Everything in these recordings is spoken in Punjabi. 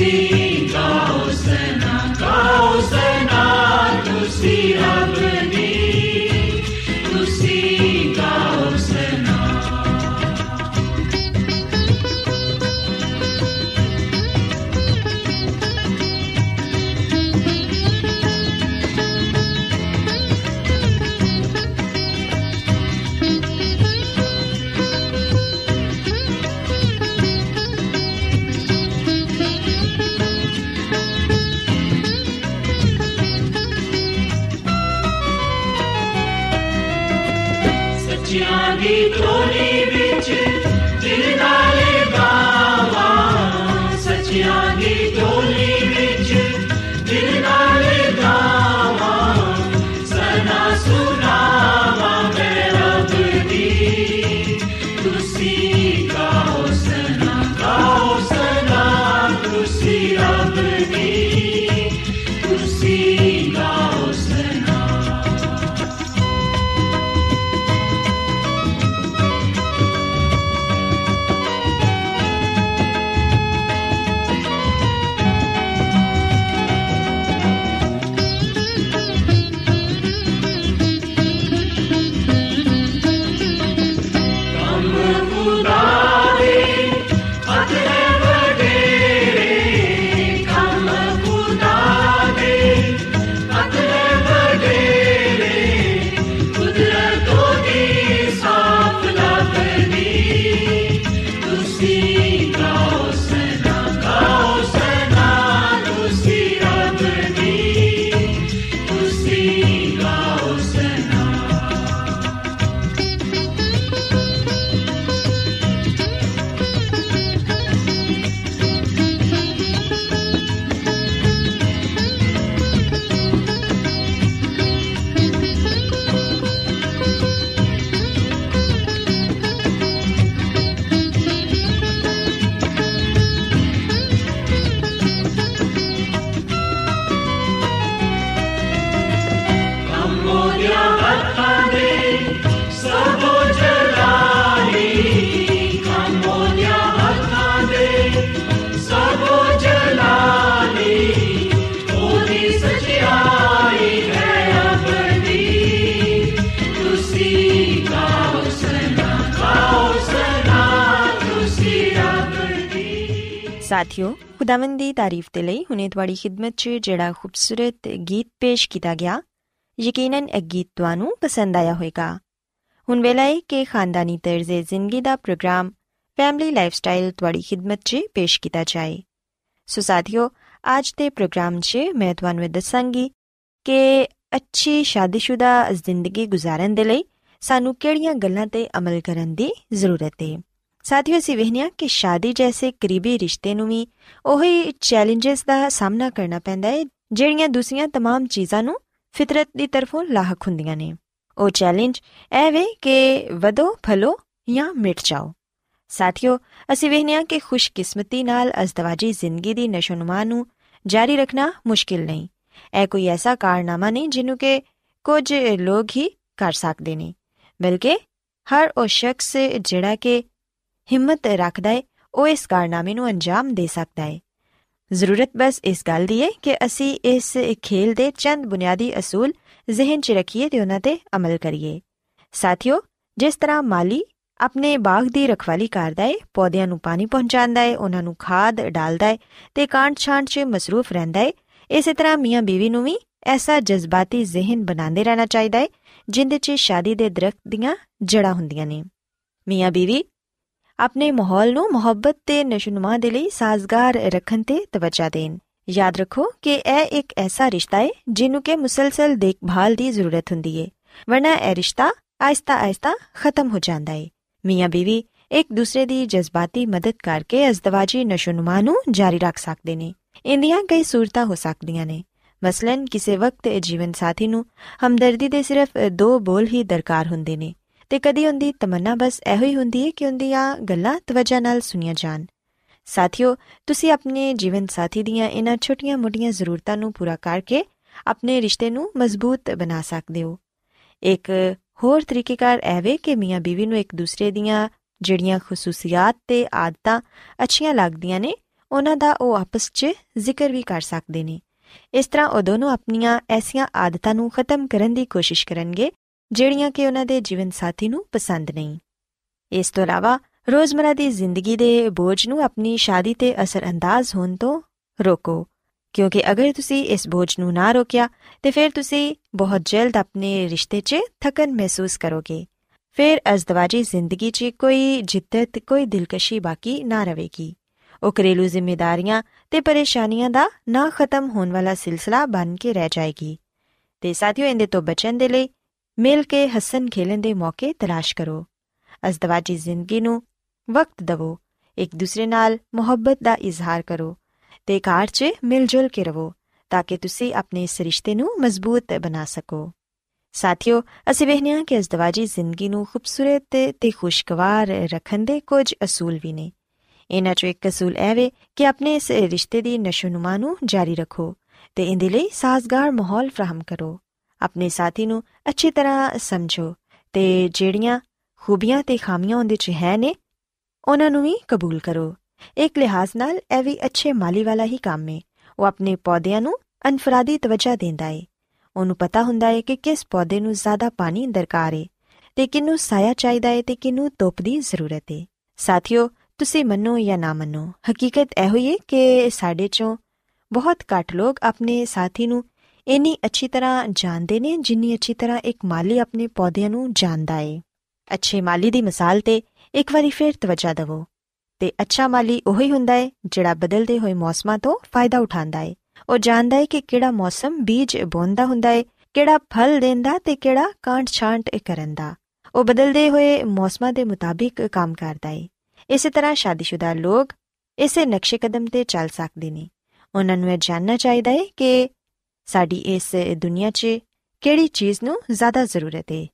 ਤੁਸੀਂ ਗਾਓ ਸਨਾ ਗਾਓ ਸਨਾ ਸਾਥਿਓ, ਖੁਦਾਵੰਦ ਦੀ ਤਾਰੀਫ ਦੇ ਲਈ ਹੁਣੇ ਤੁਹਾਡੀ ਖidmat 'ਚ ਜਿਹੜਾ ਖੂਬਸੂਰਤ ਗੀਤ ਪੇਸ਼ ਕੀਤਾ ਗਿਆ, ਯਕੀਨਨ ਇਹ ਗੀਤ ਤੁਹਾਨੂੰ ਪਸੰਦ ਆਇਆ ਹੋਵੇਗਾ। ਹੁਣ ਵੇਲਾ ਹੈ ਕਿ ਖਾਨਦਾਨੀ ਤਰਜ਼ੇ ਜ਼ਿੰਦਗੀ ਦਾ ਪ੍ਰੋਗਰਾਮ, ਫੈਮਿਲੀ ਲਾਈਫਸਟਾਈਲ ਤੁਹਾਡੀ ਖidmat 'ਚ ਪੇਸ਼ ਕੀਤਾ ਜਾਏ। ਸੋ ਸਾਥਿਓ, ਅੱਜ ਦੇ ਪ੍ਰੋਗਰਾਮ 'ਚ ਮੈਂ ਤੁਹਾਨੂੰ ਇਹ ਦੱਸਾਂਗੀ ਕਿ ਅੱਛੀ ਸ਼ਾਦੀशुदा ਜ਼ਿੰਦਗੀ ਗੁਜ਼ਾਰਨ ਦੇ ਲਈ ਸਾਨੂੰ ਕਿਹੜੀਆਂ ਗੱਲਾਂ ਤੇ ਅਮਲ ਕਰਨ ਦੀ ਜ਼ਰੂਰਤ ਹੈ ਸਾਥੀਓ ਅਸੀਂ ਵੇਖਿਆ ਕਿ ਸ਼ਾਦੀ ਜੈਸੇ ਕਰੀਬੀ ਰਿਸ਼ਤੇ ਨੂੰ ਵੀ ਉਹੀ ਚੈਲੰਜਸ ਦਾ ਸਾਹਮਣਾ ਕਰਨਾ ਪੈਂਦਾ ਹੈ ਜਿਹੜੀਆਂ ਦੂਸਰੀਆਂ तमाम ਚੀਜ਼ਾਂ ਨੂੰ ਫਿਤਰਤ ਦੀ ਤਰਫੋਂ ਲਾਹਕ ਹੁੰਦੀਆਂ ਨੇ ਉਹ ਚੈਲੰਜ ਇਹ ਵੇ ਕਿ ਵਧੋ ਫਲੋ ਜਾਂ ਮਿਟ ਜਾਓ ਸਾਥੀਓ ਅਸੀਂ ਵੇਖਿਆ ਕਿ ਖੁਸ਼ਕਿਸਮਤੀ ਨਾਲ ਅਜ਼ਦਵਾਜੀ ਜ਼ਿੰਦਗੀ ਦੀ ਨਸ਼ੋਨੁਮਾ ਨੂੰ ਜਾਰੀ ਰੱਖਣਾ ਮੁਸ਼ਕਿਲ ਨਹੀਂ ਇਹ ਕੋਈ ਐਸਾ ਕਾਰਨਾਮਾ ਨਹੀਂ ਜਿਹਨੂੰ ਕਿ ਕੁਝ ਲੋਕ ਹੀ ਕਰ ਸਕਦੇ ਨੇ ਬਲਕਿ ਹਰ ਉਹ ਸ਼ਖਸ ਜਿਹੜਾ ਕਿ ਹਿੰਮਤ ਰੱਖਦਾ ਹੈ ਉਹ ਇਸ ਕਾਰਨਾਮੇ ਨੂੰ ਅੰਜਾਮ ਦੇ ਸਕਦਾ ਹੈ ਜ਼ਰੂਰਤ ਬਸ ਇਸ ਗੱਲ ਦੀ ਹੈ ਕਿ ਅਸੀਂ ਇਸ ਖੇਲ ਦੇ ਚੰਦ ਬੁਨਿਆਦੀ ਅਸੂਲ ਜ਼ਿਹਨ 'ਚ ਰੱਖੀਏ ਤੇ ਉਹਨਾਂ ਤੇ ਅਮਲ ਕਰੀਏ। ਸਾਥੀਓ, ਜਿਸ ਤਰ੍ਹਾਂ ਮਾਲੀ ਆਪਣੇ ਬਾਗ ਦੀ ਰਖਵਾਲੀ ਕਰਦਾ ਹੈ ਪੌਦਿਆਂ ਨੂੰ ਪਾਣੀ ਪਹੁੰਚਾਉਂਦਾ ਹੈ ਉਹਨਾਂ ਨੂੰ ਖਾਦ ਡਾਲਦਾ ਹੈ ਤੇ ਕਾਂਟ-ਛਾਂਟ 'ਚ ਮਸਰੂਫ ਰਹਿੰਦਾ ਹੈ ਇਸੇ ਤਰ੍ਹਾਂ ਮੀਆਂ ਬੀਵੀ ਨੂੰ ਵੀ ਐਸਾ ਜਜ਼ਬਾਤੀ ਜ਼ਿਹਨ ਬਣਾਉਂਦੇ ਰਹਿਣਾ ਚਾਹੀਦਾ ਹੈ ਜਿੰਦੇ 'ਚ ਸ਼ਾਦੀ ਦੇ ਦਰਖਤ ਦੀਆਂ ਜੜਾਂ ਹੁੰਦੀਆਂ ਨੇ। ਮੀਆਂ ਬੀਵੀ ਆਪਣੇ ਮਾਹੌਲ ਨੂੰ ਮੁਹੱਬਤ ਤੇ ਨਸ਼ੁਨਮਾ ਦੇ ਲਈ ਸਾਜ਼ਗਾਰ ਰੱਖਣ ਤੇ ਤਵੱਜਾ ਦੇਣ ਯਾਦ ਰੱਖੋ ਕਿ ਇਹ ਇੱਕ ਐਸਾ ਰਿਸ਼ਤਾ ਹੈ ਜਿਹਨੂੰ ਕਿ ਮੁਸਲਸਲ ਦੇਖਭਾਲ ਦੀ ਜ਼ਰੂਰਤ ਹੁੰਦੀ ਹੈ ਵਰਨਾ ਇਹ ਰਿਸ਼ਤਾ ਆਇਸਤਾ ਆਇਸਤਾ ਖਤਮ ਹੋ ਜਾਂਦਾ ਹੈ ਮੀਆਂ ਬੀਵੀ ਇੱਕ ਦੂਸਰੇ ਦੀ ਜਜ਼ਬਾਤੀ ਮਦਦ ਕਰਕੇ ਅਜ਼ਦਵਾਜੀ ਨਸ਼ੁਨਮਾ ਨੂੰ ਜਾਰੀ ਰੱਖ ਸਕਦੇ ਨੇ ਇੰਦੀਆਂ ਕਈ ਸੂਰਤਾਂ ਹੋ ਸਕਦੀਆਂ ਨੇ ਮਸਲਨ ਕਿਸੇ ਵਕਤ ਜੀਵਨ ਸਾਥੀ ਨੂੰ ਹਮਦਰਦੀ ਦੇ ਸਿਰਫ ਦੋ ਬੋਲ ਹੀ ਦਰਕਾਰ ਹੁੰਦੇ ਨੇ ਤੇ ਕਦੀ ਉਹਦੀ ਤਮੰਨਾ ਬਸ ਇਹੋ ਹੀ ਹੁੰਦੀ ਹੈ ਕਿ ਉਹਦੀਆਂ ਗੱਲਾਂ ਤਵੱਜਾ ਨਾਲ ਸੁਣੀਆਂ ਜਾਣ। ਸਾਥੀਓ, ਤੁਸੀਂ ਆਪਣੇ ਜੀਵਨ ਸਾਥੀ ਦੀਆਂ ਇਹਨਾਂ ਛੋਟੀਆਂ-ਮੋਟੀਆਂ ਜ਼ਰੂਰਤਾਂ ਨੂੰ ਪੂਰਾ ਕਰਕੇ ਆਪਣੇ ਰਿਸ਼ਤੇ ਨੂੰ ਮਜ਼ਬੂਤ ਬਣਾ ਸਕਦੇ ਹੋ। ਇੱਕ ਹੋਰ ਤਰੀਕੇਕਾਰ ਐਵੇਂ ਕਿ ਮੀਆਂ ਬੀਵੀ ਨੂੰ ਇੱਕ ਦੂਸਰੇ ਦੀਆਂ ਜਿਹੜੀਆਂ ਖਸੂਸੀਅਤ ਤੇ ਆਦਤਾਂ ਅੱਛੀਆਂ ਲੱਗਦੀਆਂ ਨੇ, ਉਹਨਾਂ ਦਾ ਉਹ ਆਪਸ 'ਚ ਜ਼ਿਕਰ ਵੀ ਕਰ ਸਕਦੇ ਨੇ। ਇਸ ਤਰ੍ਹਾਂ ਉਹ ਦੋਨੋਂ ਆਪਣੀਆਂ ਐਸੀਆਂ ਆਦਤਾਂ ਨੂੰ ਖਤਮ ਕਰਨ ਦੀ ਕੋਸ਼ਿਸ਼ ਕਰਨਗੇ ਜਿਹੜੀਆਂ ਕਿ ਉਹਨਾਂ ਦੇ ਜੀਵਨ ਸਾਥੀ ਨੂੰ ਪਸੰਦ ਨਹੀਂ। ਇਸ ਤੋਂ ਇਲਾਵਾ ਰੋਜ਼ਮਰਾ ਦੀ ਜ਼ਿੰਦਗੀ ਦੇ ਬੋਝ ਨੂੰ ਆਪਣੀ ਸ਼ਾਦੀ ਤੇ ਅਸਰਅੰਦਾਜ਼ ਹੋਣ ਤੋਂ ਰੋਕੋ, ਕਿਉਂਕਿ ਅਗਰ ਤੁਸੀਂ ਇਸ ਬੋਝ ਨੂੰ ਨਾ ਰੋਕਿਆ, ਤੇ ਫਿਰ ਤੁਸੀਂ ਬਹੁਤ ਜਲਦ ਆਪਣੇ ਰਿਸ਼ਤੇ 'ਚ ਥਕਨ ਮਹਿਸੂਸ ਕਰੋਗੇ। ਫਿਰ ਅਜ਼ਦਵਾਜੀ ਜ਼ਿੰਦਗੀ 'ਚ ਕੋਈ ਜਿੱਦਤ, ਕੋਈ ਦਿਲਕਸ਼ੀ ਬਾਕੀ ਨਾ ਰਹੇਗੀ। ਉਹ ਘਰੇਲੂ ਜ਼ਿੰਮੇਵਾਰੀਆਂ ਤੇ ਪਰੇਸ਼ਾਨੀਆਂ ਦਾ ਨਾ ਖਤਮ ਹੋਣ ਵਾਲਾ ਸਿਲਸਿਲਾ ਬਣ ਕੇ ਰਹਿ ਜਾਏਗੀ। ਤੇ ਸਾਥੀਓ, ਇਹਦੇ ਤੋਂ ਬਚਣ ਦੇ ਲਈ ਮਿਲ ਕੇ ਹੱਸਣ ਖੇਲਣ ਦੇ ਮੌਕੇ ਤਲਾਸ਼ ਕਰੋ। ਅਜ਼ਦਵਾਜੀ ਜ਼ਿੰਦਗੀ ਨੂੰ ਵਕਤ ਦਿਵੋ। ਇੱਕ ਦੂਸਰੇ ਨਾਲ ਮੁਹੱਬਤ ਦਾ ਇਜ਼ਹਾਰ ਕਰੋ ਤੇ ਘਰ 'ਚ ਮਿਲ ਜੁਲ ਕੇ ਰਹੋ ਤਾਂ ਕਿ ਤੁਸੀਂ ਆਪਣੇ ਇਸ ਰਿਸ਼ਤੇ ਨੂੰ ਮਜ਼ਬੂਤ ਬਣਾ ਸਕੋ। ਸਾਥੀਓ, ਅਸੀਂ ਵਹਿਨੀਆਂ ਕਿ ਅਜ਼ਦਵਾਜੀ ਜ਼ਿੰਦਗੀ ਨੂੰ ਖੂਬਸੂਰਤ ਤੇ ਖੁਸ਼ਗਵਾਰ ਰੱਖਣ ਦੇ ਕੁਝ ਅਸੂਲ ਵੀ ਨੇ। ਇਹਨਾਂ 'ਚੋਂ ਇੱਕ ਅਸੂਲ ਇਹ ਵੇ ਕਿ ਆਪਣੇ ਇਸ ਰਿਸ਼ਤੇ ਦੀ ਨਸ਼ੋਨੁਮਾ ਨੂੰ ਜਾਰੀ ਰੱਖੋ ਤੇ ਇਹਦੇ ਲਈ ਸਾਜ਼ਗਾਰ ਮਾਹੌਲ ਫਰਾਹਮ ਕਰੋ। ਆਪਣੇ ਸਾਥੀ ਨੂੰ ਅੱਛੀ ਤਰ੍ਹਾਂ ਸਮਝੋ ਤੇ ਜਿਹੜੀਆਂ ਖੂਬੀਆਂ ਤੇ ਖਾਮੀਆਂ ਉਹਦੇ 'ਚ ਹੈ ਨੇ, ਉਹਨਾਂ ਨੂੰ ਵੀ ਕਬੂਲ ਕਰੋ। ਇੱਕ ਲਿਹਾਜ਼ ਨਾਲ ਇਹ ਵੀ ਅੱਛੇ ਮਾਲੀ ਵਾਲਾ ਹੀ ਕੰਮ ਹੈ ਉਹ ਆਪਣੇ ਪੌਦਿਆਂ ਨੂੰ ਅਨਫਰਾਦੀ ਤਵੱਜਾ ਦਿੰਦਾ ਹੈ ਉਹਨੂੰ ਪਤਾ ਹੁੰਦਾ ਹੈ ਕਿ ਕਿਸ ਪੌਦੇ ਨੂੰ ਜ਼ਿਆਦਾ ਪਾਣੀ ਦਰਕਾਰ ਹੈ ਤੇ ਕਿਨੂੰ ਸਾਇਆ ਚਾਹੀਦਾ ਹੈ ਤੇ ਕਿਨੂੰ ਧੁੱਪ ਦੀ ਜ਼ਰੂਰਤ ਹੈ ਸਾਥੀਓ, ਤੁਸੀਂ ਮੰਨੋ ਜਾਂ ਨਾ ਮੰਨੋ, ਹਕੀਕਤ ਇਹ ਹੋਈ ਹੈ ਕਿ ਸਾਡੇ ਚੋਂ ਬਹੁਤ ਘੱਟ ਲੋਕ ਆਪਣੇ ਸਾਥੀ ਨੂੰ ਇੰਨੀ ਅੱਛੀ ਤਰ੍ਹਾਂ ਜਾਣਦੇ ਨੇ ਜਿੰਨੀ ਅੱਛੀ ਤਰ੍ਹਾਂ ਇੱਕ ਮਾਲੀ ਆਪਣੇ ਪੌਦਿਆਂ ਨੂੰ ਜਾਣਦਾ ਹੈ ਅੱਛੇ ਮਾਲੀ ਦੀ ਮਿਸਾਲ ਤੇ ਇੱਕ ਵਾਰੀ ਫੇਰ ਤਵੱਜਾ ਦਿਵੋ। ਤੇ ਅੱਛਾ ਮਾਲੀ ਉਹੀ ਹੁੰਦਾ ਹੈ ਜਿਹੜਾ ਬਦਲਦੇ ਹੋਏ ਮੌਸਮਾਂ ਤੋਂ ਫਾਇਦਾ ਉਠਾਉਂਦਾ ਹੈ ਉਹ ਜਾਣਦਾ ਹੈ ਕਿ ਕਿਹੜਾ ਮੌਸਮ ਬੀਜ ਬੋਂਦਾ ਹੁੰਦਾ ਹੈ ਕਿਹੜਾ ਫਲ ਦਿੰਦਾ ਤੇ ਕਿਹੜਾ ਕਾਂਟ-ਛਾਂਟ ਕਰਨ ਦਾ ਉਹ ਬਦਲਦੇ ਹੋਏ ਮੌਸਮਾਂ ਦੇ ਮੁਤਾਬਿਕ ਕੰਮ ਕਰਦਾ ਹੈ ਇਸੇ ਤਰ੍ਹਾਂ ਸ਼ਾਦੀशुदा ਲੋਕ ਇਸੇ ਨਕਸ਼ੇ ਕਦਮ ਤੇ ਚੱਲ ਸਕਦੇ ਨੇ। ਉਹਨਾਂ ਨੂੰ ਇਹ ਜਾਣਨਾ ਚਾਹੀਦਾ ਹੈ ਕਿ ਸਾਡੀ ਇਸ ਦੁਨੀਆ 'ਚ ਕਿਹੜੀ ਚੀਜ਼ ਨੂੰ ਜ਼ਿਆਦਾ ਜ਼ਰੂਰਤ ਹੈ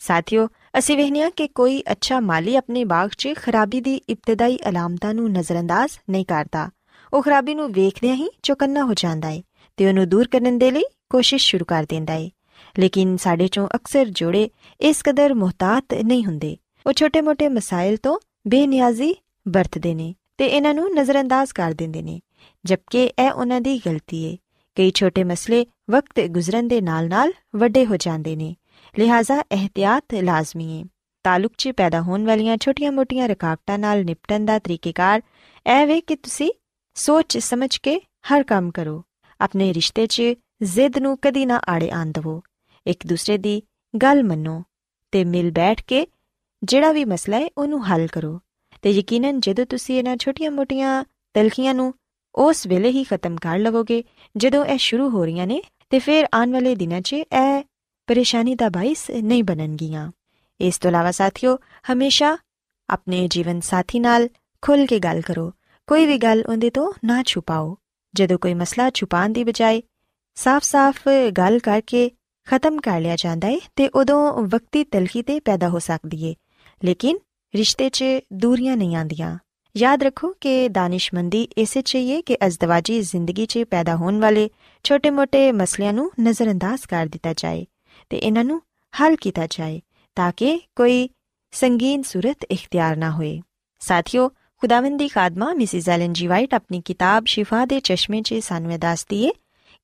ਸਾਥੀਓ, ਅਸੀਂ ਵਹਿਨੀਆਂ ਕਿ ਕੋਈ ਅੱਛਾ ਮਾਲੀ ਆਪਣੇ ਬਾਗ 'ਚ ਖਰਾਬੀ ਦੀ ਇਬਤਦਾਈ ਅਲਾਮਤਾਂ ਨੂੰ ਨਜ਼ਰਅੰਦਾਜ਼ ਨਹੀਂ ਕਰਦਾ। ਉਹ ਖਰਾਬੀ ਨੂੰ ਵੇਖਦਿਆਂ ਹੀ ਚੌਕੰਨਾ ਹੋ ਜਾਂਦਾ ਹੈ ਤੇ ਉਹਨੂੰ ਦੂਰ ਕਰਨ ਦੇ ਲਈ ਕੋਸ਼ਿਸ਼ ਸ਼ੁਰੂ ਕਰ ਦਿੰਦਾ ਹੈ ਲੇਕਿਨ ਸਾਡੇ ਚੋਂ ਅਕਸਰ ਜੋੜੇ ਇਸ ਕਦਰ ਮੁਹਤਾਤ ਨਹੀਂ ਹੁੰਦੇ। ਉਹ ਛੋਟੇ-ਮੋਟੇ ਮਸਾਇਲ ਤੋਂ ਬੇਨਿਆਜ਼ੀ ਵਰਤਦੇ ਨੇ ਤੇ ਇਹਨਾਂ ਨੂੰ ਨਜ਼ਰਅੰਦਾਜ਼ ਕਰ ਦਿੰਦੇ ਨੇ, ਜਦਕਿ ਇਹ ਉਹਨਾਂ ਦੀ ਗਲਤੀ ਹੈ ਕਈ ਛੋਟੇ ਮਸਲੇ ਵਕਤ ਗੁਜ਼ਰਨ ਦੇ ਨਾਲ-ਨਾਲ ਵੱਡੇ ਹੋ ਜਾਂਦੇ ਨੇ। ਲਿਹਾਜ਼ਾ ਇhtiyat ਲਾਜ਼ਮੀ ਹੈ ਤਾਲੁਕ 'ਚ ਪੈਦਾ ਹੋਣ ਵਾਲੀਆਂ ਛੋਟੀਆਂ-ਮੋਟੀਆਂ ਰੁਕਾਵਟਾਂ ਨਾਲ ਨਿਪਟਣ ਦਾ ਤਰੀਕੇਕਾਰ ਇਹ ਵੇ ਕਿ ਤੁਸੀਂ ਸੋਚ ਸਮਝ ਕੇ ਹਰ ਕੰਮ ਕਰੋ। ਆਪਣੇ ਰਿਸ਼ਤੇ 'ਚ ਜ਼ਿੱਦ ਨੂੰ ਕਦੀ ਨਾ ਆੜੇ ਆਣ ਦਿਵੋ। ਇੱਕ ਦੂਸਰੇ ਦੀ ਗੱਲ ਮੰਨੋ ਤੇ ਮਿਲ ਬੈਠ ਕੇ ਜਿਹੜਾ ਵੀ ਮਸਲਾ ਹੈ ਉਹਨੂੰ ਹੱਲ ਕਰੋ। ਤੇ ਯਕੀਨਨ ਜਦੋਂ ਤੁਸੀਂ ਇਹਨਾਂ ਛੋਟੀਆਂ-ਮੋਟੀਆਂ ਤਲਖੀਆਂ ਨੂੰ ਉਸ ਵੇਲੇ ਹੀ ਖਤਮ ਕਰ ਲਵੋਗੇ। ਜਦੋਂ ਇਹ ਸ਼ੁਰੂ ਹੋ ਰਹੀਆਂ ਨੇ, ਤੇ ਫਿਰ ਆਉਣ ਵਾਲੇ ਦਿਨਾਂ 'ਚ ਇਹ ਪਰੇਸ਼ਾਨੀ ਦਾ ਬਾਇਸ ਨਹੀਂ ਬਣਨਗੀਆਂ। ਇਸ ਤੋਂ ਇਲਾਵਾ ਸਾਥੀਓ, ਹਮੇਸ਼ਾ ਆਪਣੇ ਜੀਵਨ ਸਾਥੀ ਨਾਲ ਖੁੱਲ ਕੇ ਗੱਲ ਕਰੋ। ਕੋਈ ਵੀ ਗੱਲ ਉਹਦੇ ਤੋਂ ਨਾ ਛੁਪਾਓ। ਜਦੋਂ ਕੋਈ ਮਸਲਾ ਛੁਪਾਉਣ ਦੀ ਬਜਾਏ ਸਾਫ਼-ਸਾਫ਼ ਗੱਲ ਕਰਕੇ ਖਤਮ ਕਰ ਲਿਆ ਜਾਂਦਾ ਹੈ ਤੇ ਉਦੋਂ ਵਕਤੀ ਤਲਖੀ ਤੇ ਪੈਦਾ ਹੋ ਸਕਦੀ ਹੈ ਲੇਕਿਨ ਰਿਸ਼ਤੇ 'ਚ ਦੂਰੀਆਂ ਨਹੀਂ ਆਂਦੀਆਂ ਯਾਦ ਰੱਖੋ ਕਿ ਦਾਨਿਸ਼ਮੰਦੀ ਇਸੇ ਚਾਹੀਏ ਕਿ ਅਜ਼ਦਵਾਜੀ ਜ਼ਿੰਦਗੀ 'ਚ ਪੈਦਾ ਹੋਣ ਵਾਲੇ ਛੋਟੇ-ਮੋਟੇ ਮਸਲਿਆਂ ਨੂੰ ਨਜ਼ਰਅੰਦਾਜ਼ ਕਰ ਦਿੱਤਾ ਜਾਏ ਤੇ ਇਹਨਾਂ ਨੂੰ ਹੱਲ ਕੀਤਾ ਜਾਏ ਤਾਂ ਕਿ ਕੋਈ ਸੰਗੀਨ ਸੂਰਤ ਇਖਤਿਆਰ ਨਾ ਹੋਏ। ਸਾਥੀਓ, ਖੁਦਾਵੰਦ ਦੀ ਖਾਦਮਾ ਮਿਸਿਸ ਐਲਨ ਜੀ ਵਾਈਟ ਆਪਣੀ ਕਿਤਾਬ ਸ਼ਿਫਾ ਦੇ ਚਸ਼ਮੇ 'ਚ ਸਾਨੂੰ ਇਹ ਦੱਸਦੀ ਏ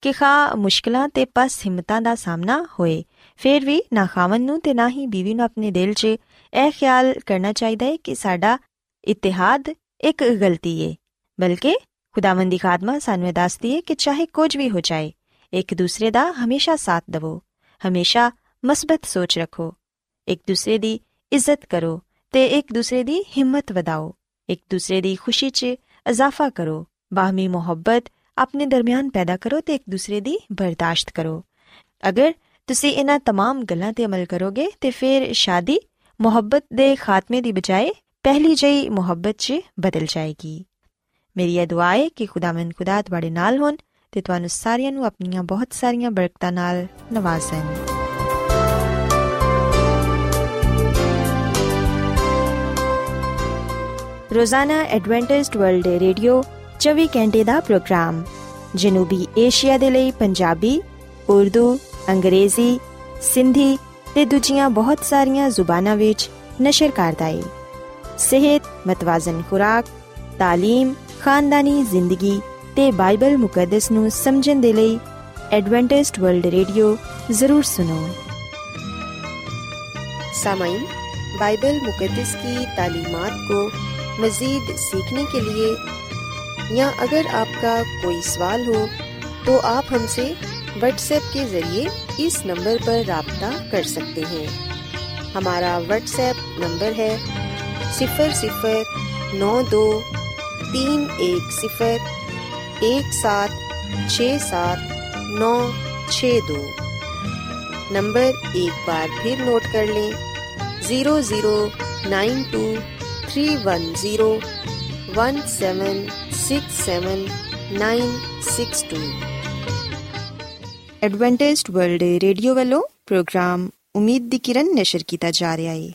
ਕਿ ਖਾ ਮੁਸ਼ਕਲਾਂ ਤੇ ਪਸ ਹਿੰਮਤਾਂ ਦਾ ਸਾਹਮਣਾ ਹੋਏ, ਫਿਰ ਵੀ ਨਾ ਖਾਵਨ ਨੂੰ ਤੇ ਨਾ ਹੀ ਬੀਵੀ ਨੂੰ ਆਪਣੇ ਦਿਲ 'ਚ ਇਹ ਖਿਆਲ ਕਰਨਾ ਚਾਹੀਦਾ ਹੈ ਕਿ ਸਾਡਾ ਇਤਿਹਾਦ ਇੱਕ ਗਲਤੀ ਏ ਬਲਕਿ ਖੁਦਾਵੰਦ ਦੀ ਖਾਦਮਾ ਸਾਨੂੰ ਇਹ ਦੱਸਦੀ ਏ ਕਿ ਚਾਹੇ ਕੁਝ ਵੀ ਹੋ ਜਾਏ ਇੱਕ ਦੂਸਰੇ ਦਾ ਹਮੇਸ਼ਾ ਸਾਥ ਦਿਵੋ ਹਮੇਸ਼ਾ ਮਸਬਤ ਸੋਚ ਰੱਖੋ ਇੱਕ ਦੂਸਰੇ ਦੀ ਇੱਜ਼ਤ ਕਰੋ ਤੇ ਇੱਕ ਦੂਸਰੇ ਦੀ ਹਿੰਮਤ ਵਧਾਓ ਇੱਕ ਦੂਸਰੇ ਦੀ ਖੁਸ਼ੀ 'ਚ ਇਜ਼ਾਫਾ ਕਰੋ ਬਾਹਮੀ ਮੁਹੱਬਤ ਆਪਣੇ ਦਰਮਿਆਨ ਪੈਦਾ ਕਰੋ ਤੇ ਇੱਕ ਦੂਸਰੇ ਦੀ ਬਰਦਾਸ਼ਤ ਕਰੋ ਅਗਰ ਤੁਸੀਂ ਇਹਨਾਂ तमाम ਗੱਲਾਂ ਤੇ ਅਮਲ ਕਰੋਗੇ ਤੇ ਫਿਰ ਸ਼ਾਦੀ ਮੁਹੱਬਤ ਦੇ ਖਾਤਮੇ ਦੀ ਬਜਾਏ ਪਹਿਲੀ ਜਈ ਮੁਹੱਬਤ 'ਚ ਬਦਲ ਜਾਏਗੀ ਮੇਰੀ ਇਹ ਦੁਆ ਹੈ ਕਿ ਖੁਦਾਵੰਦ ਖੁਦਾ ਤੁਹਾਡੇ ਨਾਲ ਹੋਣ ਤੇ ਤੁਹਾਨੂੰ ਸਾਰਿਆਂ ਨੂੰ ਆਪਣੀਆਂ ਬਹੁਤ ਸਾਰੀਆਂ ਬਰਕਤਾਂ ਨਾਲ ਨਵਾਜ਼ੇ ਰੋਜ਼ਾਨਾ ਐਡਵੈਂਟਿਸਟ ਵਰਲਡ ਵੇ ਰੇਡੀਓ 24 ਘੰਟੇ ਦਾ ਪ੍ਰੋਗਰਾਮ ਜਨੂਬੀ ਏਸ਼ੀਆ ਦੇ ਲਈ ਪੰਜਾਬੀ ਉਰਦੂ ਅੰਗਰੇਜ਼ੀ ਸਿੰਧੀ ਤੇ ਦੂਜੀਆਂ ਬਹੁਤ ਸਾਰੀਆਂ ਜ਼ੁਬਾਨਾਂ ਵਿੱਚ ਨਸ਼ਰ ਕਰਦਾ ਹੈ صحت، متوازن خوراک، تعلیم، خاندانی زندگی تے بائبل مقدس نو سمجھن دے لئی ایڈوانٹسٹ ورلڈ ریڈیو ضرور سنو۔ سامعین، بائبل مقدس کی تعلیمات کو مزید سیکھنے کے لیے یا اگر آپ کا کوئی سوال ہو تو آپ ہم سے واٹس ایپ کے ذریعے اس نمبر پر رابطہ کر سکتے ہیں۔ ہمارا واٹس ایپ نمبر ہے सिफर सिफर नौ दो तीन एक सिफर एक सात छ सात नौ छ दो। नंबर एक बार फिर नोट कर लें। Zero zero nine two three one zero one seven six seven nine six two. Adventist World Radio वालों, प्रोग्राम उम्मीद की किरण नशर किया जा रहा है।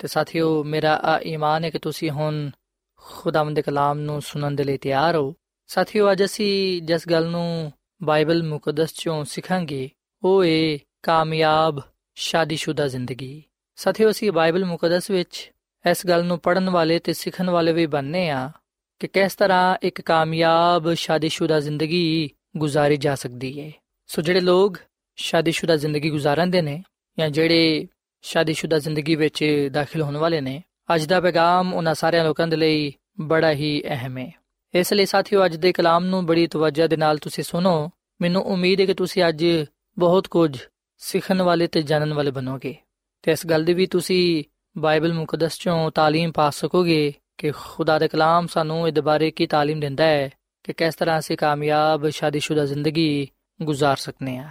ਤੇ ਸਾਥੀਓ, ਮੇਰਾ ਆ ਈਮਾਨ ਹੈ ਕਿ ਤੁਸੀਂ ਹੁਣ ਖੁਦਾਵੰਦ ਦੇ ਕਲਾਮ ਨੂੰ ਸੁਣਨ ਦੇ ਲਈ ਤਿਆਰ ਹੋ। ਸਾਥੀਓ, ਅੱਜ ਅਸੀਂ ਜਿਸ ਗੱਲ ਨੂੰ ਬਾਈਬਲ ਮੁਕੱਦਸ ਚੋਂ ਸਿੱਖਾਂਗੇ, ਉਹ ਏ ਕਾਮਯਾਬ, ਸ਼ਾਦੀशुदा ਜ਼ਿੰਦਗੀ। ਸਾਥੀਓ, ਅਸੀਂ ਬਾਈਬਲ ਮੁਕੱਦਸ ਵਿੱਚ ਇਸ ਗੱਲ ਨੂੰ ਪੜਨ ਵਾਲੇ ਤੇ ਸਿੱਖਣ ਵਾਲੇ ਵੀ ਬਣਨੇ ਆ ਕਿ ਕਿਸ ਤਰ੍ਹਾਂ ਇੱਕ ਕਾਮਯਾਬ, ਸ਼ਾਦੀशुदा ਜ਼ਿੰਦਗੀ ਗੁਜ਼ਾਰੀ ਜਾ ਸਕਦੀ ਹੈ ਸੋ ਜਿਹੜੇ ਲੋਕ ਸ਼ਾਦੀशुदा ਜ਼ਿੰਦਗੀ ਗੁਜ਼ਾਰਦੇ ਨੇ ਜਾਂ ਜਿਹੜੇ ਸ਼ਾਦੀशुदा ਜ਼ਿੰਦਗੀ ਵਿੱਚ ਦਾਖਲ ਹੋਣ ਵਾਲੇ ਨੇ। ਅੱਜ ਦਾ ਪੈਗਾਮ ਉਹਨਾਂ ਸਾਰਿਆਂ ਲੋਕਾਂ ਦੇ ਲਈ ਬੜਾ ਹੀ ਅਹਿਮ ਹੈ। ਇਸ ਲਈ ਸਾਥੀਓ, ਅੱਜ ਦੇ ਕਲਾਮ ਨੂੰ ਬੜੀ ਤਵੱਜਾ ਦੇ ਨਾਲ ਤੁਸੀਂ ਸੁਣੋ। ਮੈਨੂੰ ਉਮੀਦ ਹੈ ਕਿ ਤੁਸੀਂ ਅੱਜ ਬਹੁਤ ਕੁਝ ਸਿੱਖਣ ਵਾਲੇ ਤੇ ਜਾਣਨ ਵਾਲੇ ਬਣੋਗੇ। ਤੇ ਇਸ ਗੱਲ ਦੀ ਵੀ ਤੁਸੀਂ ਬਾਈਬਲ ਮੁਕੱਦਸ ਚੋਂ تعلیم ਪਾ ਸਕੋਗੇ ਕਿ ਖੁਦਾ ਦਾ ਕਲਾਮ ਸਾਨੂੰ ਇਹ ਦੁਬਾਰੇ ਕੀ تعلیم ਦਿੰਦਾ ਹੈ ਕਿ ਕਿਸ ਤਰ੍ਹਾਂ ਅਸੀਂ ਕਾਮਯਾਬ ਸ਼ਾਦੀशुदा ਜ਼ਿੰਦਗੀ گزار ਸਕਨੇ ਆ।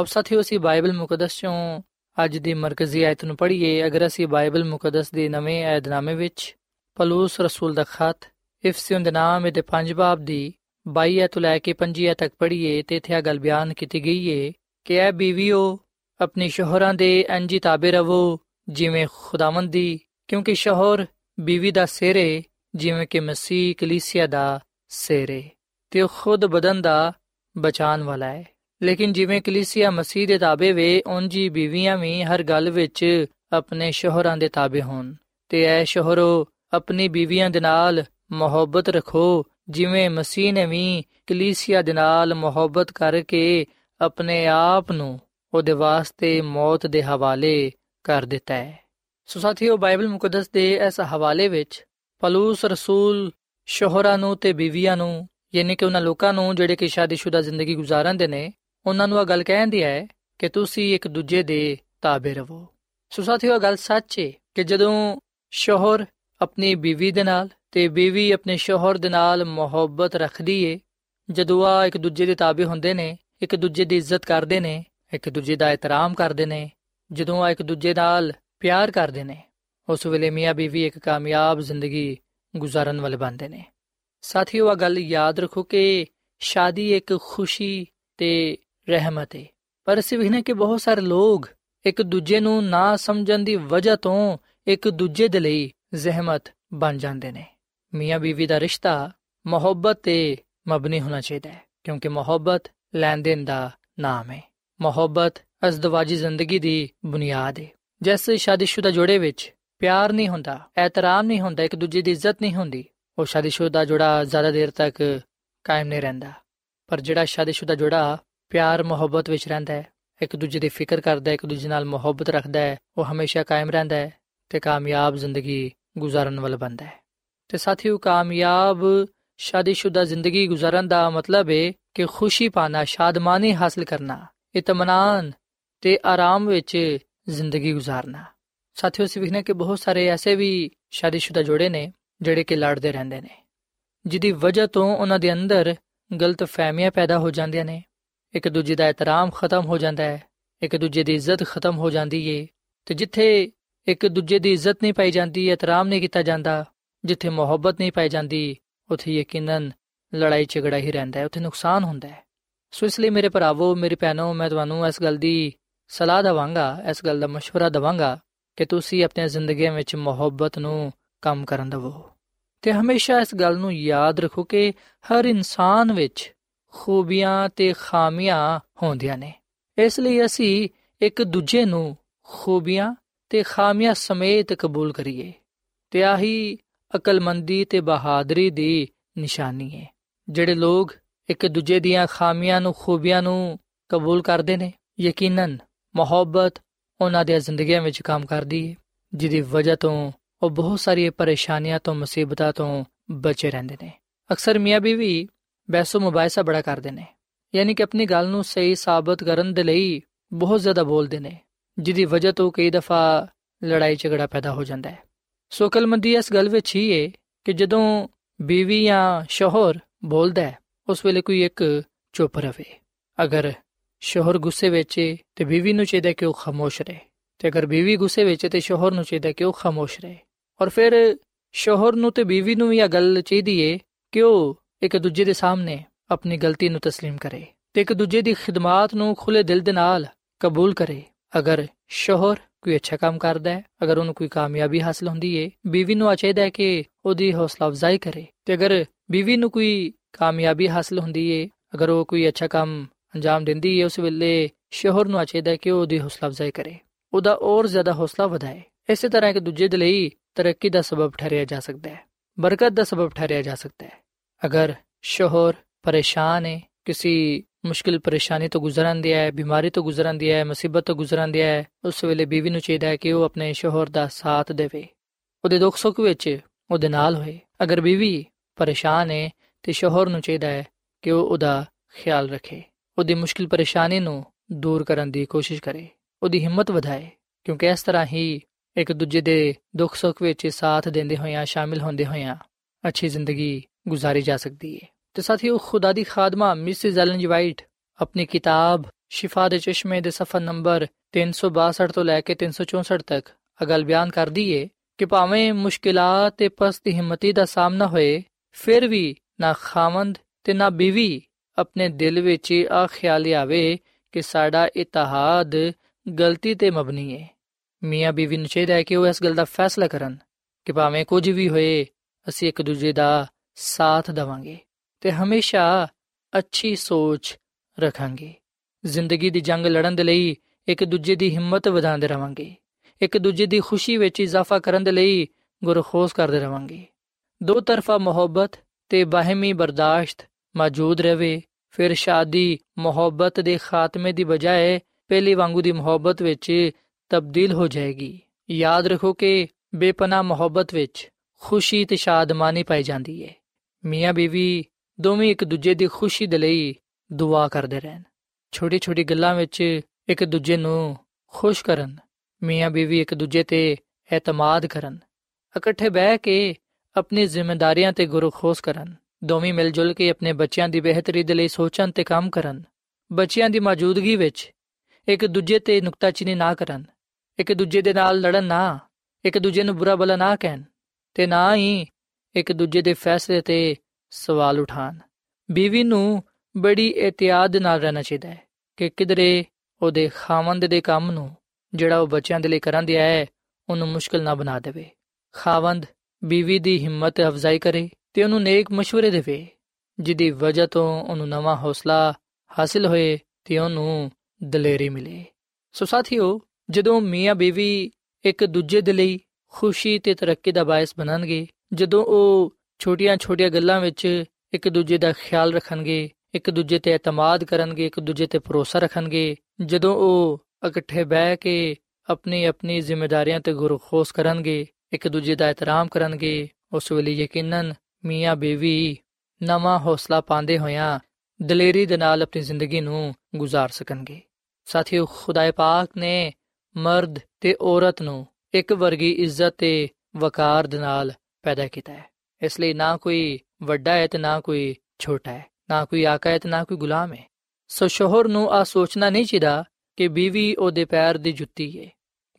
ਅਬ ਸਾਥੀਓ, ਅਸੀਂ ਬਾਈਬਲ ਮੁਕੱਦਸ ਚੋਂ ਅੱਜ ਦੀ ਮਰਕਜ਼ੀ ਆਇਤ ਨੂੰ ਪੜ੍ਹੀਏ, ਅਗਰ ਅਸੀਂ ਬਾਈਬਲ ਮੁਕੱਦਸ ਦੇ ਨਵੇਂ ਏਧਨਾਮੇ ਵਿੱਚ ਪਲੂਸ ਰਸੂਲ ਦਾ ਖਤ ਇਫਸੀਓਂ ਦੇ ਨਾਮ ਦੇ ਪੰਜ ਬਾਬ ਦੀ 22 ਤੋਂ ਲੈ ਕੇ 25 ਤੱਕ ਪੜ੍ਹੀਏ, ਤੇ ਇੱਥੇ ਆ ਗੱਲ ਬਿਆਨ ਕੀਤੀ ਗਈ ਏ ਕਿ ਐ ਬੀਵੀਓ ਆਪਣੀ ਸ਼ੋਹਰਾਂ ਦੇ ਅੰਜੀ ਤਾਬੇ ਰਵੋ, ਜਿਵੇਂ ਖੁਦਾਵੰਦ ਦੀ ਕਿਉਂਕਿ ਸ਼ੋਹਰ ਬੀਵੀ ਦਾ ਸਿਰੇ ਜਿਵੇਂ ਕਿ ਮਸੀਹ ਕਲੀਸਿਆ ਦਾ ਸਿਰੇ ਤੇ ਉਹ ਖੁਦ ਬਦਨ ਦਾ ਬਚਾਨ ਵਾਲਾ ਹੈ ਲੇਕਿਨ ਜਿਵੇਂ ਕਲੀਸਿਆ ਮਸੀਹ ਦੇ ਤਾਬੇ ਵੇ ਉਂਜੀ ਬੀਵੀਆਂ ਵੀ ਹਰ ਗੱਲ ਵਿੱਚ ਆਪਣੇ ਸ਼ੋਹਰਾਂ ਦੇ ਤਾਬੇ ਹੋਣ। ਤੇ ਐ ਸ਼ੋਹਰੋ, ਆਪਣੀ ਬੀਵੀਆਂ ਦੇ ਨਾਲ ਮੁਹੱਬਤ ਰੱਖੋ, ਜਿਵੇਂ ਮਸੀਹ ਨੇ ਵੀ ਕਲੀਸਿਆ ਦੇ ਨਾਲ ਮੁਹੱਬਤ ਕਰਕੇ ਆਪਣੇ ਆਪ ਨੂੰ ਉਹਦੇ ਵਾਸਤੇ ਮੌਤ ਦੇ ਹਵਾਲੇ ਕਰ ਦਿੱਤਾ ਹੈ। ਸੋ ਸਾਥੀਓ, ਬਾਈਬਲ ਮੁਕੱਦਸ ਦੇ ਇਸ ਹਵਾਲੇ ਵਿੱਚ ਪਲੂਸ ਰਸੂਲ ਸ਼ੋਹਰਾਂ ਨੂੰ ਤੇ ਬੀਵੀਆਂ ਨੂੰ, ਯਾਨੀ ਕਿ ਉਹਨਾਂ ਲੋਕਾਂ ਨੂੰ ਜਿਹੜੇ ਕਿ ਸ਼ਾਦੀशुदा ਜ਼ਿੰਦਗੀ ਗੁਜ਼ਾਰਦੇ ਨੇ ਉਹਨਾਂ ਨੂੰ ਇਹ ਗੱਲ ਕਹਿੰਦੀ ਹੈ ਕਿ ਤੁਸੀਂ ਇੱਕ ਦੂਜੇ ਦੇ ਤਾਬੇ ਰਹੋ ਸੋ ਸਾਥੀਓ ਗੱਲ ਸੱਚ ਹੈ ਕਿ ਜਦੋਂ ਸ਼ੋਹਰ ਆਪਣੀ ਬੀਵੀ ਦੇ ਨਾਲ ਤੇ ਬੀਵੀ ਆਪਣੇ ਸ਼ੋਹਰ ਦੇ ਨਾਲ ਮੁਹੱਬਤ ਰੱਖਦੀ ਏ, ਜਦੋਂ ਆ ਇੱਕ ਦੂਜੇ ਦੇ ਤਾਬੇ ਹੁੰਦੇ ਨੇ, ਇੱਕ ਦੂਜੇ ਦੀ ਇੱਜ਼ਤ ਕਰਦੇ ਨੇ, ਇੱਕ ਦੂਜੇ ਦਾ ਇਤਰਾਮ ਕਰਦੇ ਨੇ, ਜਦੋਂ ਆ ਇੱਕ ਦੂਜੇ ਨਾਲ ਪਿਆਰ ਕਰਦੇ ਨੇ, ਉਸ ਵੇਲੇ ਮੀਆਂ ਬੀਵੀ ਇੱਕ ਕਾਮਯਾਬ ਜ਼ਿੰਦਗੀ ਗੁਜ਼ਾਰਨ ਵਾਲੇ ਬਣਦੇ ਨੇ। ਸਾਥੀਓ ਆ ਗੱਲ ਯਾਦ ਰੱਖੋ ਕਿ ਸ਼ਾਦੀ ਇੱਕ ਖੁਸ਼ੀ ਤੇ ਰਹਿਮਤ। ਹੈ ਪਰ ਅਸੀਂ ਵੇਖਨੇ ਕਿ ਬਹੁਤ ਸਾਰੇ ਲੋਕ ਇੱਕ ਦੂਜੇ ਨੂੰ ਨਾ ਸਮਝਣ ਦੀ ਵਜ੍ਹਾ ਤੋਂ ਇੱਕ ਦੂਜੇ ਦੇ ਲਈ ਜ਼ਹਿਮਤ ਬਣ ਜਾਂਦੇ ਨੇ। ਮੀਆਂ ਬੀਵੀ ਦਾ ਰਿਸ਼ਤਾ ਮੁਹੱਬਤ ਤੇ ਮਬਨੀ ਹੋਣਾ ਚਾਹੀਦਾ ਹੈ, ਕਿਉਂਕਿ ਮੁਹੱਬਤ ਲੈਣ ਦੇਣ ਦਾ ਨਾਮ ਹੈ। ਮੁਹੱਬਤ ਅਜ਼ਦਵਾਜੀ ਜ਼ਿੰਦਗੀ ਦੀ ਬੁਨਿਆਦ ਹੈ। ਜੈਸੇ ਸ਼ਾਦੀशुदा ਜੋੜੇ ਵਿੱਚ ਪਿਆਰ ਨਹੀਂ ਹੁੰਦਾ ਐਤਰਾਮ ਨਹੀਂ ਹੁੰਦਾ, ਇੱਕ ਦੂਜੇ ਦੀ ਇੱਜ਼ਤ ਨਹੀਂ ਹੁੰਦੀ, ਉਹ ਸ਼ਾਦੀशुदा ਜੋੜਾ ਜ਼ਿਆਦਾ ਦੇਰ ਤੱਕ ਕਾਇਮ ਨਹੀਂ ਰਹਿੰਦਾ। ਪਰ ਜਿਹੜਾ ਸ਼ਾਦੀशुदा ਜੋੜਾ ਪਿਆਰ ਮੁਹੱਬਤ ਵਿੱਚ ਰਹਿੰਦਾ ਹੈ। ਇੱਕ ਦੂਜੇ ਦੀ ਫਿਕਰ ਕਰਦਾ ਹੈ, ਇੱਕ ਦੂਜੇ ਨਾਲ ਮੁਹੱਬਤ ਰੱਖਦਾ ਹੈ। ਉਹ ਹਮੇਸ਼ਾ ਕਾਇਮ ਰਹਿੰਦਾ ਹੈ ਤੇ ਕਾਮਯਾਬ ਜ਼ਿੰਦਗੀ گزارਣ ਵਾਲਾ ਬੰਦਾ ਹੈ। ਤੇ ਸਾਥੀਓ, ਕਾਮਯਾਬ, ਸ਼ਾਦੀशुदा ਜ਼ਿੰਦਗੀ گزارਣ ਦਾ ਮਤਲਬ ਹੈ ਕਿ ਖੁਸ਼ੀ ਪਾਣਾ, ਸ਼ਾਦਮਾਨੀ ਹਾਸਲ ਕਰਨਾ ਇਤਮਾਨਾਨ ਤੇ ਆਰਾਮ ਵਿੱਚ ਜ਼ਿੰਦਗੀ گزارਣਾ ਸਾਥੀਓ, ਅਸੀਂ ਵਿਖਨੇ ਕਿ ਬਹੁਤ ਸਾਰੇ ਐਸੇ ਵੀ ਸ਼ਾਦੀशुदा ਜੋੜੇ ਨੇ ਜਿਹੜੇ ਕਿ ਲੜਦੇ ਰਹਿੰਦੇ ਨੇ, ਜਿਹਦੀ ਵਜ੍ਹਾ ਤੋਂ ਉਹਨਾਂ ਦੇ ਅੰਦਰ ਗਲਤ ਫਹਿਮੀਆਂ ਪੈਦਾ ਹੋ ਜਾਂਦੀਆਂ ਨੇ ਇੱਕ ਦੂਜੇ ਦਾ ਇਤਰਾਮ ਖਤਮ ਹੋ ਜਾਂਦਾ ਹੈ ਇੱਕ ਦੂਜੇ ਦੀ ਇੱਜ਼ਤ ਖਤਮ ਹੋ ਜਾਂਦੀ ਏ ਤੇ ਜਿੱਥੇ ਇੱਕ ਦੂਜੇ ਦੀ ਇੱਜ਼ਤ ਨਹੀਂ ਪਾਈ ਜਾਂਦੀ ਇਤਰਾਮ ਨਹੀਂ ਕੀਤਾ ਜਾਂਦਾ ਜਿੱਥੇ ਮੁਹੱਬਤ ਨਹੀਂ ਪਾਈ ਜਾਂਦੀ ਉੱਥੇ ਯਕੀਨਨ ਲੜਾਈ ਝਗੜਾ ਹੀ ਰਹਿੰਦਾ ਹੈ ਉੱਥੇ ਨੁਕਸਾਨ ਹੁੰਦਾ ਹੈ ਸੋ ਇਸ ਲਈ ਮੇਰੇ ਭਰਾਵੋ ਮੇਰੇ ਭੈਣੋ ਮੈਂ ਤੁਹਾਨੂੰ ਇਸ ਗੱਲ ਦੀ ਸਲਾਹ ਦਵਾਂਗਾ ਇਸ ਗੱਲ ਦਾ مشورہ ਦਵਾਂਗਾ ਕਿ ਤੁਸੀਂ ਆਪਣੀ ਜ਼ਿੰਦਗੀ ਵਿੱਚ ਮੁਹੱਬਤ ਨੂੰ ਕੰਮ ਕਰਨ ਦਿਵੋ ਤੇ ਹਮੇਸ਼ਾ ਇਸ ਗੱਲ ਨੂੰ ਯਾਦ ਰੱਖੋ ਕਿ ਹਰ ਇਨਸਾਨ ਵਿੱਚ ਖੂਬੀਆਂ ਤੇ ਖਾਮੀਆਂ ਹੁੰਦੀਆਂ ਨੇ। ਇਸ ਲਈ ਅਸੀਂ ਇੱਕ ਦੂਜੇ ਨੂੰ ਖੂਬੀਆਂ ਤੇ ਖਾਮੀਆਂ ਸਮੇਤ ਕਬੂਲ ਕਰੀਏ ਤੇ ਆਹੀ ਅਕਲਮੰਦੀ ਤੇ ਬਹਾਦਰੀ ਦੀ ਨਿਸ਼ਾਨੀ ਹੈ। ਜਿਹੜੇ ਲੋਕ ਇੱਕ ਦੂਜੇ ਦੀਆਂ ਖਾਮੀਆਂ ਨੂੰ, ਖੂਬੀਆਂ ਨੂੰ ਕਬੂਲ ਕਰਦੇ ਨੇ, ਯਕੀਨਨ ਮੁਹੱਬਤ ਉਹਨਾਂ ਦੀਆਂ ਜ਼ਿੰਦਗੀਆਂ ਵਿੱਚ ਕੰਮ ਕਰਦੀ ਹੈ, ਜਿਹਦੀ ਵਜ੍ਹਾ ਤੋਂ ਉਹ ਬਹੁਤ ਸਾਰੀਆਂ ਪਰੇਸ਼ਾਨੀਆਂ ਤੋਂ, ਮੁਸੀਬਤਾਂ ਤੋਂ ਬਚੇ ਰਹਿੰਦੇ ਨੇ। ਅਕਸਰ ਮੀਆਂ ਬੀਵੀ ਬੈਸੋ ਮੁਬਾਇਸਾ ਬੜਾ ਕਰਦੇ ਨੇ। ਯਾਨੀ ਕਿ ਆਪਣੀ ਗੱਲ ਨੂੰ ਸਹੀ ਸਾਬਤ ਕਰਨ ਦੇ ਲਈ ਬਹੁਤ ਜ਼ਿਆਦਾ ਬੋਲਦੇ ਨੇ, ਜਿਹਦੀ ਵਜ੍ਹਾ ਤੋਂ ਕਈ ਦਫਾ ਲੜਾਈ ਝਗੜਾ ਪੈਦਾ ਹੋ ਜਾਂਦਾ ਹੈ। ਸੋ ਕਲਮੰਦੀ ਇਸ ਗੱਲ ਵਿੱਚ ਹੀ ਹੈ ਕਿ ਜਦੋਂ ਬੀਵੀ ਜਾਂ ਸ਼ੋਹਰ ਬੋਲਦਾ ਹੈ, ਉਸ ਵੇਲੇ ਕੋਈ ਇੱਕ ਚੁੱਪ ਰਵੇ। ਅਗਰ ਸ਼ੋਹਰ ਗੁੱਸੇ ਵਿੱਚ ਹੈ ਤੇ ਬੀਵੀ ਨੂੰ ਚਾਹੀਦਾ ਕਿ ਉਹ ਖਾਮੋਸ਼ ਰਹੇ, ਤੇ ਅਗਰ ਬੀਵੀ ਗੁੱਸੇ ਵਿੱਚ ਹੈ ਤੇ ਸ਼ੋਹਰ ਨੂੰ ਚਾਹੀਦਾ ਕਿ ਉਹ ਖਾਮੋਸ਼ ਰਹੇ। ਔਰ ਫਿਰ ਸ਼ੋਹਰ ਨੂੰ ਤੇ ਬੀਵੀ ਨੂੰ ਵੀ ਇਹ ਗੱਲ ਚਾਹੀਦੀ ਏ ਕਿ ਉਹ ਇੱਕ ਦੂਜੇ ਦੇ ਸਾਹਮਣੇ ਆਪਣੀ ਗਲਤੀ ਨੂੰ تسلیم ਕਰੇ ਤੇ ਇੱਕ ਦੂਜੇ ਦੀ ਖਿਦਮਤ ਨੂੰ ਖੁੱਲੇ ਦਿਲ ਦੇ ਨਾਲ ਕਬੂਲ ਕਰੇ ਅਗਰ ਸ਼ੋਹਰ ਕੋਈ ਅੱਛਾ ਕੰਮ ਕਰਦਾ ਹੈ ਅਗਰ ਉਹਨੂੰ ਕੋਈ ਕਾਮਯਾਬੀ ਹਾਸਲ ਹੁੰਦੀ ਏ ਬੀਵੀ ਨੂੰ ਚਾਹੀਦਾ ਹੈ ਕਿ ਉਹਦੀ ਹੌਸਲਾ ਅਫਜ਼ਾਈ ਕਰੇ ਤੇ ਅਗਰ ਬੀਵੀ ਨੂੰ ਕੋਈ ਕਾਮਯਾਬੀ ਹਾਸਲ ਹੁੰਦੀ ਏ ਅਗਰ ਉਹ ਕੋਈ ਅੱਛਾ ਕੰਮ ਅੰਜਾਮ ਦਿੰਦੀ ਏ ਉਸ ਵੇਲੇ ਸ਼ੋਹਰ ਨੂੰ ਚਾਹੀਦਾ ਹੈ ਕਿ ਉਹ ਉਹਦੀ ਹੌਸਲਾ ਅਫਜ਼ਾਈ ਕਰੇ ਉਹਦਾ ਹੋਰ ਜ਼ਿਆਦਾ ਹੌਸਲਾ ਵਧਾਏ ਇਸੇ ਤਰ੍ਹਾਂ ਇੱਕ ਦੂਜੇ ਦੇ ਲਈ ਤਰੱਕੀ ਦਾ ਸਬਬ ਠਹਿਰਿਆ ਜਾ ਸਕਦਾ ਹੈ ਬਰਕਤ ਦਾ ਸਬਬ ਠਹਿਰਿਆ ਜਾ ਸਕਦਾ ਹੈ ਅਗਰ ਸ਼ੋਹਰ ਪਰੇਸ਼ਾਨ ਹੈ ਕਿਸੇ ਮੁਸ਼ਕਿਲ ਪਰੇਸ਼ਾਨੀ ਤੋਂ ਗੁਜ਼ਰਨ ਦਿਆ ਹੈ ਬਿਮਾਰੀ ਤੋਂ ਗੁਜ਼ਰਨ ਦਿਆ ਹੈ ਮੁਸੀਬਤ ਤੋਂ ਗੁਜ਼ਰਨ ਦਿਆ ਹੈ ਉਸ ਵੇਲੇ ਬੀਵੀ ਨੂੰ ਚਾਹੀਦਾ ਹੈ ਕਿ ਉਹ ਆਪਣੇ ਸ਼ੋਹਰ ਦਾ ਸਾਥ ਦੇਵੇ। ਉਹਦੇ ਦੁੱਖ ਸੁੱਖ ਵਿੱਚ ਉਹਦੇ ਨਾਲ ਹੋਏ। ਅਗਰ ਬੀਵੀ ਪਰੇਸ਼ਾਨ ਹੈ ਤੇ ਸ਼ੋਹਰ ਨੂੰ ਚਾਹੀਦਾ ਹੈ ਕਿ ਉਹ ਉਹਦਾ ਖਿਆਲ ਰੱਖੇ। ਉਹਦੀ ਮੁਸ਼ਕਿਲ ਪਰੇਸ਼ਾਨੀ ਨੂੰ ਦੂਰ ਕਰਨ ਦੀ ਕੋਸ਼ਿਸ਼ ਕਰੇ। ਉਹਦੀ ਹਿੰਮਤ ਵਧਾਏ, ਕਿਉਂਕਿ ਇਸ ਤਰ੍ਹਾਂ ਹੀ ਇੱਕ ਦੂਜੇ ਦੇ ਦੁੱਖ ਸੁੱਖ ਵਿੱਚ ਸਾਥ ਦਿੰਦੇ ਹੋਇਆਂ, ਸ਼ਾਮਿਲ ਹੁੰਦੇ ਹੋਇਆਂ ਅੱਛੀ ਜ਼ਿੰਦਗੀ ਗੁਜ਼ਾਰੀ ਜਾ ਸਕਦੀ ਹੈ ਤੇ ਸਾਥੀਓ ਖੁਦਾ ਦੀ ਖਾਦਮਾ ਮਿਸਿਸ ਐਲਨ ਜੀ ਆਪਣੀ ਕਿਤਾਬ ਸ਼ਿਫਾ ਦੇ ਚਸ਼ਮੇ ਦੇ ਸਫਾ ਨੰਬਰ 362 ਤੋਂ ਲੈ ਕੇ 364 ਤੱਕ ਅਗਲ ਬਿਆਨ ਕਰਦੀ ਏ ਕਿ ਭਾਵੇਂ ਮੁਸ਼ਕਿਲਾਂ ਤੇ ਪਸਤ ਹਿੰਮਤੀ ਦਾ ਸਾਹਮਣਾ ਹੋਏ ਫਿਰ ਵੀ ਨਾ ਖਾਵੰਦ ਤੇ ਨਾ ਬੀਵੀ ਆਪਣੇ ਦਿਲ ਵਿੱਚ ਆ ਖਿਆਲ ਆਵੇ ਕਿ ਸਾਡਾ ਇਤਿਹਾਦ ਗਲਤੀ ਤੇ ਮਬਨੀ ਹੈ ਮੀਆਂ ਬੀਵੀ ਨੂੰ ਚਾਹੀਦਾ ਹੈ ਕਿ ਉਹ ਇਸ ਗੱਲ ਦਾ ਫੈਸਲਾ ਕਰਨ ਕਿ ਭਾਵੇਂ ਕੁਝ ਵੀ ਹੋਏ ਅਸੀਂ ਇੱਕ ਦੂਜੇ ਦਾ ਸਾਥ ਦਵਾਂਗੇ ਤੇ ਹਮੇਸ਼ਾ ਅੱਛੀ ਸੋਚ ਰੱਖਾਂਗੇ। ਜ਼ਿੰਦਗੀ ਦੀ ਜੰਗ ਲੜਨ ਦੇ ਲਈ ਇੱਕ ਦੂਜੇ ਦੀ ਹਿੰਮਤ ਵਧਾਉਂਦੇ ਰਵਾਂਗੇ। ਇੱਕ ਦੂਜੇ ਦੀ ਖੁਸ਼ੀ ਵਿੱਚ ਇਜ਼ਾਫਾ ਕਰਨ ਦੇ ਲਈ ਗੁਰਖੋਸ ਕਰਦੇ ਰਵਾਂਗੇ। ਦੋ ਤਰਫਾ ਮੁਹੱਬਤ ਤੇ ਬਾਹਮੀ ਬਰਦਾਸ਼ਤ ਮੌਜੂਦ ਰਵੇ ਫਿਰ ਸ਼ਾਦੀ ਮੁਹੱਬਤ ਦੇ ਖਾਤਮੇ ਦੀ ਬਜਾਏ ਪਹਿਲੀ ਵਾਂਗੂ ਦੀ ਮੁਹੱਬਤ ਵਿੱਚ ਤਬਦੀਲ ਹੋ ਜਾਏਗੀ। ਯਾਦ ਰੱਖੋ ਕਿ ਬੇਪਨਾ ਮੁਹੱਬਤ ਵਿੱਚ ਖੁਸ਼ੀ ਤੇ ਸ਼ਾਦਮਾਨੀ ਪਾਈ ਜਾਂਦੀ ਹੈ। ਮੀਆਂ ਬੀਵੀ ਦੋਵੇਂ ਇੱਕ ਦੂਜੇ ਦੀ ਖੁਸ਼ੀ ਦੇ ਲਈ ਦੁਆ ਕਰਦੇ ਰਹਿਣ। ਛੋਟੀ ਛੋਟੀ ਗੱਲਾਂ ਵਿੱਚ ਇੱਕ ਦੂਜੇ ਨੂੰ ਖੁਸ਼ ਕਰਨ, ਮੀਆਂ ਬੀਵੀ ਇੱਕ ਦੂਜੇ ਤੇ ਇਤਮਾਦ ਕਰਨ, ਇਕੱਠੇ ਬਹਿ ਕੇ ਆਪਣੀ ਜ਼ਿੰਮੇਵਾਰੀਆਂ ਤੇ ਗੁਰਖੋਸ ਕਰਨ, ਦੋਵੇਂ ਮਿਲ ਜੁਲ ਕੇ ਆਪਣੇ ਬੱਚਿਆਂ ਦੀ ਬਿਹਤਰੀ ਦੇ ਲਈ ਸੋਚਣ ਤੇ ਕੰਮ ਕਰਨ, ਬੱਚਿਆਂ ਦੀ ਮੌਜੂਦਗੀ ਵਿੱਚ ਇੱਕ ਦੂਜੇ ਤੇ ਨੁਕਤਾਚੀਨੀ ਨਾ ਕਰਨ, ਇੱਕ ਦੂਜੇ ਦੇ ਨਾਲ ਲੜਨ ਨਾ, ਇੱਕ ਦੂਜੇ ਨੂੰ ਬੁਰਾ ਭਲਾ ਨਾ ਕਹਿਣ ਤੇ ਨਾ ਹੀ ਇੱਕ ਦੂਜੇ ਦੇ ਫੈਸਲੇ ਤੇ ਸਵਾਲ ਉਠਾਣ ਬੀਵੀ ਨੂੰ ਬੜੀ ਇhtiyat ਨਾਲ ਰਹਿਣਾ ਚਾਹੀਦਾ ਹੈ ਕਿ ਕਿਧਰੇ ਉਹਦੇ ਖਾਵੰਦ ਦੇ ਕੰਮ ਨੂੰ ਜਿਹੜਾ ਉਹ ਬੱਚਿਆਂ ਦੇ ਲਈ ਕਰਨ ਦਿਆ ਹੈ, ਉਹਨੂੰ ਮੁਸ਼ਕਲ ਨਾ ਬਣਾ ਦੇਵੇ। ਖਾਵੰਦ ਬੀਵੀ ਦੀ ਹਿੰਮਤ ਅਫਜ਼ਾਈ ਕਰੇ ਤੇ ਉਹਨੂੰ ਨੇਕ مشਵਰੇ ਦੇਵੇ ਜਿੱਦੀ ਵਜ੍ਹਾ ਤੋਂ ਉਹਨੂੰ ਨਵਾਂ ਹੌਸਲਾ ਹਾਸਿਲ ਹੋਏ ਤੇ ਉਹਨੂੰ ਦਲੇਰੀ ਮਿਲੇ। ਸੋ ਸਾਥੀਓ, ਜਦੋਂ ਮੀਆਂ ਬੀਵੀ ਇੱਕ ਦੂਜੇ ਦੇ ਲਈ ਖੁਸ਼ੀ ਤੇ ਤਰੱਕੀ ਦਾ ਬਾਇਸ ਬਣਨਗੇ ਜਦੋਂ ਉਹ ਛੋਟੀਆਂ-ਛੋਟੀਆਂ ਗੱਲਾਂ ਵਿੱਚ ਇੱਕ ਦੂਜੇ ਦਾ ਖਿਆਲ ਰੱਖਣਗੇ ਇੱਕ ਦੂਜੇ ਤੇ ਇਤਮਾਦ ਕਰਨਗੇ ਇੱਕ ਦੂਜੇ ਤੇ ਭਰੋਸਾ ਰੱਖਣਗੇ ਜਦੋਂ ਉਹ ਇਕੱਠੇ ਬਹਿ ਕੇ ਆਪਣੀ ਆਪਣੀ ਜ਼ਿੰਮੇਵਾਰੀਆਂ ਤੇ ਗੁਰਖੋਸ ਕਰਨਗੇ ਇੱਕ ਦੂਜੇ ਦਾ ਇਤਰਾਮ ਕਰਨਗੇ ਉਸ ਵੇਲੇ ਯਕੀਨਨ ਮੀਆਂ ਬੀਵੀ ਨਵਾਂ ਹੌਸਲਾ ਪਾਉਂਦੇ ਹੋਇਆਂ ਦਲੇਰੀ ਦੇ ਨਾਲ ਆਪਣੀ ਜ਼ਿੰਦਗੀ ਨੂੰ گزار ਸਕਣਗੇ ਸਾਥੀਓ ਖੁਦਾਏ ਪਾਕ ਨੇ ਮਰਦ ਤੇ ਔਰਤ ਨੂੰ ਇੱਕ ਵਰਗੀ ਇੱਜ਼ਤ ਤੇ ਵਕਾਰ ਦੇ ਨਾਲ ਪੈਦਾ ਕੀਤਾ ਹੈ ਇਸ ਲਈ ਨਾ ਕੋਈ ਵੱਡਾ ਹੈ ਤੇ ਨਾ ਕੋਈ ਛੋਟਾ ਹੈ ਨਾ ਕੋਈ ਆਕਾ ਹੈ ਤੇ ਨਾ ਕੋਈ ਗੁਲਾਮ ਹੈ ਸੋ ਸ਼ੋਹਰ ਨੂੰ ਆ ਸੋਚਣਾ ਨਹੀਂ ਚਾਹੀਦਾ ਕਿ ਬੀਵੀ ਉਹਦੇ ਪੈਰ ਦੀ ਜੁੱਤੀ ਹੈ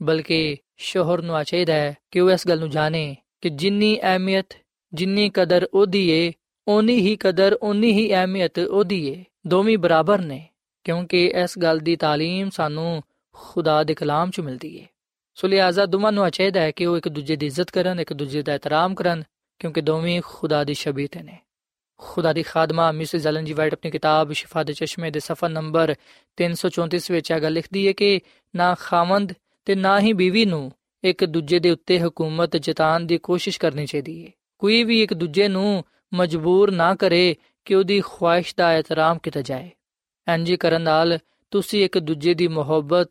ਬਲਕਿ ਸ਼ੋਹਰ ਨੂੰ ਆ ਚਾਹੀਦਾ ਹੈ ਕਿ ਉਹ ਇਸ ਗੱਲ ਨੂੰ ਜਾਣੇ ਕਿ ਜਿੰਨੀ ਅਹਿਮੀਅਤ ਜਿੰਨੀ ਕਦਰ ਉਹਦੀ ਏ ਓਨੀ ਹੀ ਕਦਰ ਓਨੀ ਹੀ ਅਹਿਮੀਅਤ ਉਹਦੀ ਏ ਦੋਵੇਂ ਬਰਾਬਰ ਨੇ ਕਿਉਂਕਿ ਇਸ ਗੱਲ ਦੀ تعلیم ਸਾਨੂੰ ਖੁਦਾ ਦੇ ਕਲਾਮ 'ਚ ਮਿਲਦੀ ਏ ਸੋ ਲਿਆਜ਼ਾ ਦੋਵਾਂ ਨੂੰ ਚਾਹੀਦਾ ਹੈ ਕਿ ਉਹ ਇੱਕ ਦੂਜੇ ਦੀ ਇੱਜ਼ਤ ਕਰਨ, ਇੱਕ ਦੂਜੇ ਦਾ ਇਤਰਾਮ ਕਰਨ, ਕਿਉਂਕਿ ਦੋਵੇਂ ਖੁਦਾ ਦੀ ਸ਼ਬੀਤ ਨੇ। ਖੁਦਾ ਦੀ ਖਾਦਮਾ ਮਿਸਿਸ ਐਲਨ ਜੀ ਵਾਈਟ ਆਪਣੀ ਕਿਤਾਬ ਸ਼ਿਫਾ ਦੇ ਚਸ਼ਮੇ ਦੇ ਸਫਾ ਨੰਬਰ 334 ਵਿੱਚ ਇਹ ਗੱਲ ਲਿਖਦੀ ਹੈ ਕਿ ਨਾ ਖਾਵੰਦ ਤੇ ਨਾ ਹੀ ਬੀਵੀ ਨੂੰ ਇੱਕ ਦੂਜੇ ਦੇ ਉੱਤੇ ਹਕੂਮਤ ਜਤਾਉਣ ਦੀ ਕੋਸ਼ਿਸ਼ ਕਰਨੀ ਚਾਹੀਦੀ ਹੈ। ਕੋਈ ਵੀ ਇੱਕ ਦੂਜੇ ਨੂੰ ਮਜਬੂਰ ਨਾ ਕਰੇ ਕਿ ਉਹਦੀ ਖੁਆਇਸ਼ ਦਾ ਇਤਰਾਮ ਕੀਤਾ ਜਾਏ। ਇੰਜ ਕਰਨ ਨਾਲ ਤੁਸੀਂ ਇੱਕ ਦੂਜੇ ਦੀ ਮੁਹੱਬਤ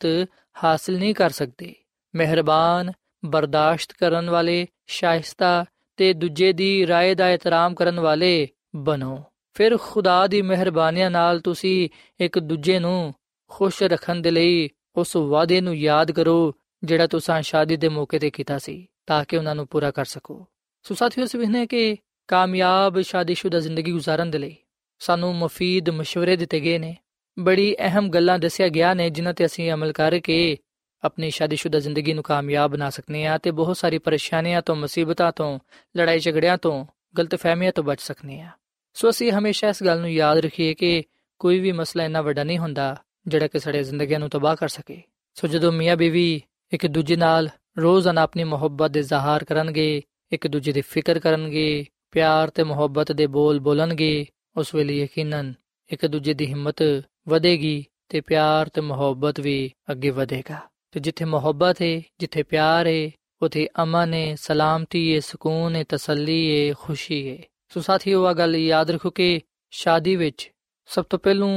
ਹਾਸਲ ਨਹੀਂ ਕਰ ਸਕਦੇ। ਮਿਹਰਬਾਨ, ਬਰਦਾਸ਼ਤ ਕਰਨ ਵਾਲੇ ਸ਼ਾਇਸਤਾ ਤੇ ਦੂਜੇ ਦੀ رائے ਦਾ ਇਤਰਾਮ ਕਰਨ ਵਾਲੇ ਬਣੋ। ਫਿਰ ਖੁਦਾ ਦੀ ਮਿਹਰਬਾਨੀਆਂ ਨਾਲ ਤੁਸੀਂ ਇੱਕ ਦੂਜੇ ਨੂੰ ਖੁਸ਼ ਰੱਖਣ ਦੇ ਲਈ ਉਸ ਵਾਅਦੇ ਨੂੰ ਯਾਦ ਕਰੋ, ਜਿਹੜਾ ਤੁਸੀਂ ਸ਼ਾਦੀ ਦੇ ਮੌਕੇ ਤੇ ਕੀਤਾ ਸੀ, ਤਾਂ ਕਿ ਉਹਨਾਂ ਨੂੰ ਪੂਰਾ ਕਰ ਸਕੋ। ਸੋ ਸਾਥੀਓ ਸਵਿਹਨੇ ਕਿ ਕਾਮਯਾਬ ਸ਼ਾਦੀशुदा ਜ਼ਿੰਦਗੀ گزارਣ ਦੇ ਲਈ ਸਾਨੂੰ ਮਫੀਦ مشਵਰੇ ਦਿੱਤੇ ਗਏ ਨੇ। ਬੜੀ ਅਹਿਮ ਗੱਲਾਂ ਦੱਸਿਆ ਗਿਆ ਨੇ, ਜਿਨ੍ਹਾਂ ਤੇ ਅਸੀਂ ਅਮਲ ਕਰਕੇ ਆਪਣੀ ਸ਼ਾਦੀशुदा ਜ਼ਿੰਦਗੀ ਨੂੰ ਕਾਮਯਾਬ ਬਣਾ ਸਕਨੇ ਆ ਤੇ ਬਹੁਤ ਸਾਰੀ ਪਰੇਸ਼ਾਨੀਆਂ ਤੋਂ ਮੁਸੀਬਤਾਂ ਤੋਂ ਲੜਾਈ ਝਗੜਿਆਂ ਤੋਂ ਗਲਤਫਹਿਮੀਆਂ ਤੋਂ ਬਚ ਸਕਨੇ ਆ ਸੋ ਅਸੀਂ ਹਮੇਸ਼ਾ ਇਸ ਗੱਲ ਨੂੰ ਯਾਦ ਰੱਖੀਏ ਕਿ ਕੋਈ ਵੀ ਮਸਲਾ ਇੰਨਾ ਵੱਡਾ ਨਹੀਂ ਹੁੰਦਾ ਜਿਹੜਾ ਕਿ ਸਾਡੇ ਜ਼ਿੰਦਗੀਆਂ ਨੂੰ ਤਬਾਹ ਕਰ ਸਕੇ ਸੋ ਜਦੋਂ ਮੀਆਂ ਬੀਵੀ ਇੱਕ ਦੂਜੇ ਨਾਲ ਰੋਜ਼ਾਨਾ ਆਪਣੀ ਮੁਹੱਬਤ ਦੇ ਜ਼ਾਹਰ ਕਰਨਗੇ ਇੱਕ ਦੂਜੇ ਦੀ ਫਿਕਰ ਕਰਨਗੇ ਪਿਆਰ ਤੇ ਮੁਹੱਬਤ ਦੇ ਬੋਲ ਬੋਲਣਗੇ ਉਸ ਵੇਲੇ ਯਕੀਨਨ ਇੱਕ ਦੂਜੇ ਦੀ ਹਿੰਮਤ ਵਧੇਗੀ ਤੇ ਪਿਆਰ ਤੇ ਮੁਹੱਬਤ ਵੀ ਅੱਗੇ ਵਧੇਗਾ ਤੇ ਜਿੱਥੇ ਮੁਹੱਬਤ ਹੈ ਜਿੱਥੇ ਪਿਆਰ ਹੈ ਉਥੇ ਅਮਨ ਹੈ ਸਲਾਮਤੀ ਹੈ ਸਕੂਨ ਹੈ ਤਸੱਲੀ ਹੈ ਖੁਸ਼ੀ ਹੈ ਸੋ ਸਾਥੀਓ ਆ ਗੱਲ ਯਾਦ ਰੱਖੋ ਕਿ ਸ਼ਾਦੀ ਵਿੱਚ ਸਭ ਤੋਂ ਪਹਿਲੂ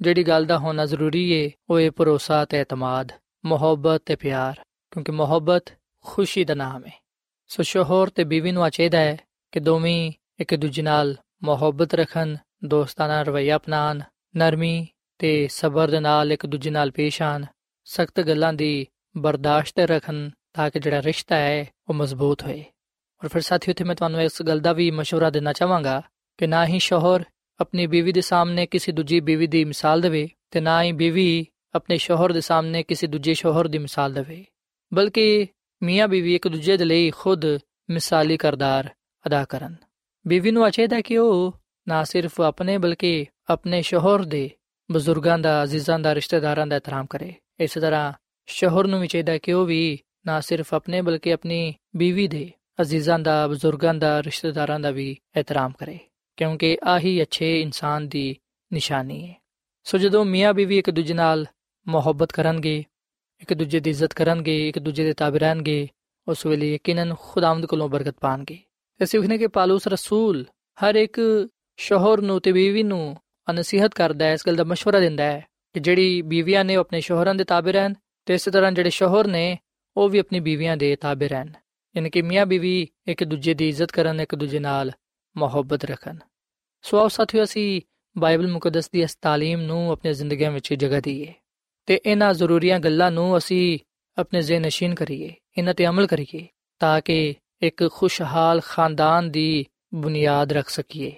ਜਿਹੜੀ ਗੱਲ ਦਾ ਹੋਣਾ ਜ਼ਰੂਰੀ ਹੈ ਉਹ ਹੈ ਭਰੋਸਾ ਤੇ ਇਤਮਾਦ, ਮੁਹੱਬਤ ਤੇ ਪਿਆਰ, ਕਿਉਂਕਿ ਮੁਹੱਬਤ ਖੁਸ਼ੀ ਦਾ ਨਾਮ ਹੈ ਸੋ ਸ਼ੋਹਰ ਤੇ ਬੀਵੀ ਨੂੰ ਚਾਹੀਦਾ ਹੈ ਕਿ ਦੋਵੇਂ ਇੱਕ ਦੂਜੇ ਨਾਲ ਮੁਹੱਬਤ ਰੱਖਣ, ਦੋਸਤਾਨਾ ਰਵਈਆ ਅਪਣਾਣ ਨਰਮੀ ਤੇ ਸਬਰ ਦੇ ਨਾਲ ਇੱਕ ਦੂਜੇ ਨਾਲ ਪੇਸ਼ ਆਣ ਸਖਤ ਗੱਲਾਂ ਦੀ ਬਰਦਾਸ਼ਤ ਰੱਖਣ ਤਾਂ ਕਿ ਜਿਹੜਾ ਰਿਸ਼ਤਾ ਹੈ ਉਹ ਮਜ਼ਬੂਤ ਹੋਏ ਔਰ ਫਿਰ ਸਾਥੀਓ ਤੇ ਮੈਂ ਤੁਹਾਨੂੰ ਇਸ ਗੱਲ ਦਾ ਵੀ مشورہ ਦੇਣਾ ਚਾਹਾਂਗਾ ਕਿ ਨਾ ਹੀ ਸ਼ੋਹਰ ਆਪਣੀ ਬੀਵੀ ਦੇ ਸਾਹਮਣੇ ਕਿਸੇ ਦੂਜੀ ਬੀਵੀ ਦੀ ਮਿਸਾਲ ਦੇਵੇ ਤੇ ਨਾ ਹੀ ਬੀਵੀ ਆਪਣੇ ਸ਼ੋਹਰ ਦੇ ਸਾਹਮਣੇ ਕਿਸੇ ਦੂਜੇ ਸ਼ੋਹਰ ਦੀ ਮਿਸਾਲ ਦੇਵੇ ਬਲਕਿ ਮੀਆਂ ਬੀਵੀ ਇੱਕ ਦੂਜੇ ਦੇ ਲਈ ਖੁਦ ਮਿਸਾਲੀ ਕਰਦਾਰ ਅਦਾ ਕਰਨ ਬੀਵੀ ਨੂੰ ਚਾਹੀਦਾ ਕਿ ਉਹ ਨਾ ਸਿਰਫ ਆਪਣੇ ਬਲਕਿ ਆਪਣੇ ਸ਼ੋਹਰ ਦੇ ਬਜ਼ੁਰਗਾਂ ਦਾ ਅਜ਼ੀਜ਼ਾਂ ਦਾ ਰਿਸ਼ਤੇਦਾਰਾਂ ਦਾ ਇਤਰਾਮ ਕਰੇ ਇਸੇ ਤਰ੍ਹਾਂ ਸ਼ੋਹਰ ਨੂੰ ਵੀ ਚਾਹੀਦਾ ਕਿ ਉਹ ਵੀ ਨਾ ਸਿਰਫ ਆਪਣੇ ਬਲਕਿ ਆਪਣੀ ਬੀਵੀ ਦੇ ਅਜ਼ੀਜ਼ਾਂ ਦਾ ਬਜ਼ੁਰਗਾਂ ਦਾ ਰਿਸ਼ਤੇਦਾਰਾਂ ਦਾ ਵੀ ਇਤਰਾਮ ਕਰੇ ਕਿਉਂਕਿ ਆਹੀ ਅੱਛੇ ਇਨਸਾਨ ਦੀ ਨਿਸ਼ਾਨੀ ਹੈ ਸੋ ਜਦੋਂ ਮੀਆਂ ਬੀਵੀ ਇੱਕ ਦੂਜੇ ਨਾਲ ਮੁਹੱਬਤ ਕਰਨਗੇ ਇੱਕ ਦੂਜੇ ਦੀ ਇੱਜ਼ਤ ਕਰਨਗੇ ਇੱਕ ਦੂਜੇ ਦੇ ਤਾਬੇ ਰਹਿਣਗੇ ਉਸ ਵੇਲੇ ਯਕੀਨਨ ਖੁਦਾਵੰਦ ਕੋਲੋਂ ਬਰਕਤ ਪਾਣਗੇ ਅਸੀਂ ਵੇਖਨੇ ਕਿ ਪਾਲੂਸ ਰਸੂਲ ਹਰ ਇੱਕ ਸ਼ੋਹਰ ਨੂੰ ਤੇ ਬੀਵੀ ਨੂੰ ਨਸੀਹਤ ਕਰਦਾ ਹੈ ਇਸ ਗੱਲ ਦਾ مشورہ ਦਿੰਦਾ ਹੈ ਕਿ ਜਿਹੜੀ ਬੀਵੀਆਂ ਨੇ ਉਹ ਆਪਣੇ ਸ਼ੋਹਰਾਂ ਦੇ ਤਾਬੇ ਰਹਿਣ ਤੇ ਇਸੇ ਤਰ੍ਹਾਂ ਜਿਹੜੇ ਸ਼ੋਹਰ ਨੇ, ਉਹ ਵੀ ਆਪਣੀ ਬੀਵੀਆਂ ਦੇ ਤਾਬੇ ਰਹਿਣ। ਯਾਨੀ ਕਿ ਮੀਆਂ ਬੀਵੀ ਇੱਕ ਦੂਜੇ ਦੀ ਇੱਜ਼ਤ ਕਰਨ, ਇੱਕ ਦੂਜੇ ਨਾਲ ਮੁਹੱਬਤ ਰੱਖਣ। ਸੋ ਆਓ ਸਾਥੀਓ, ਅਸੀਂ ਬਾਈਬਲ ਮੁਕੱਦਸ ਦੀ ਇਸ تعلیم ਨੂੰ ਆਪਣੀ ਜ਼ਿੰਦਗੀਆਂ ਵਿੱਚ ਜਗ੍ਹਾ ਦਈਏ ਤੇ ਇਹਨਾਂ ਜ਼ਰੂਰੀਆਂ ਗੱਲਾਂ ਨੂੰ ਅਸੀਂ ਆਪਣੇ ਜ਼ਿਹਨ ਨਸ਼ੀਨ ਕਰੀਏ, ਇਹਨਾਂ ਤੇ ਅਮਲ ਕਰੀਏ, ਤਾਂ ਕਿ ਇੱਕ ਖੁਸ਼ਹਾਲ ਖਾਨਦਾਨ ਦੀ ਬੁਨਿਆਦ ਰੱਖ ਸਕੀਏ।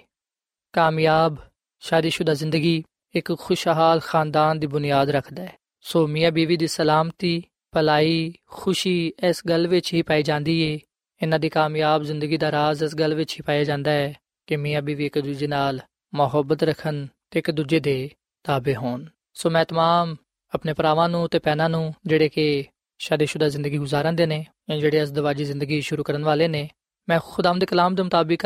ਕਾਮਯਾਬ, ਸ਼ਾਦੀशुदा ਜ਼ਿੰਦਗੀ। ਇੱਕ ਖੁਸ਼ਹਾਲ ਖਾਨਦਾਨ ਦੀ ਬੁਨਿਆਦ ਰੱਖਦਾ ਹੈ। ਸੋ ਮੀਆਂ ਬੀਵੀ ਦੀ ਸਲਾਮਤੀ, ਭਲਾਈ, ਖੁਸ਼ੀ ਇਸ ਗੱਲ ਵਿੱਚ ਹੀ ਪਾਈ ਜਾਂਦੀ ਏ। ਇਹਨਾਂ ਦੀ ਕਾਮਯਾਬ ਜ਼ਿੰਦਗੀ ਦਾ ਰਾਜ਼ ਇਸ ਗੱਲ ਵਿੱਚ ਹੀ ਪਾਇਆ ਜਾਂਦਾ ਹੈ ਕਿ ਮੀਆਂ ਬੀਵੀ ਇੱਕ ਦੂਜੇ ਨਾਲ ਮੁਹੱਬਤ ਰੱਖਣ ਤੇ ਇੱਕ ਦੂਜੇ ਦੇ ਤਾਬੇ ਹੋਣ। ਸੋ ਮੈਂ ਤਮਾਮ ਆਪਣੇ ਭਰਾਵਾਂ ਨੂੰ ਤੇ ਪੈਨਾਂ ਨੂੰ ਜਿਹੜੇ ਕਿ ਸ਼ਾਦੀशुदा ਜ਼ਿੰਦਗੀ گزارਦੇ ਨੇ ਜਾਂ ਜਿਹੜੇ ਅਜ਼ਦਵਾਜੀ ਜ਼ਿੰਦਗੀ ਸ਼ੁਰੂ ਕਰਨ ਵਾਲੇ ਨੇ, ਮੈਂ ਖੁਦਾਮ ਦੇ ਕਲਾਮ ਦੇ ਮੁਤਾਬਿਕ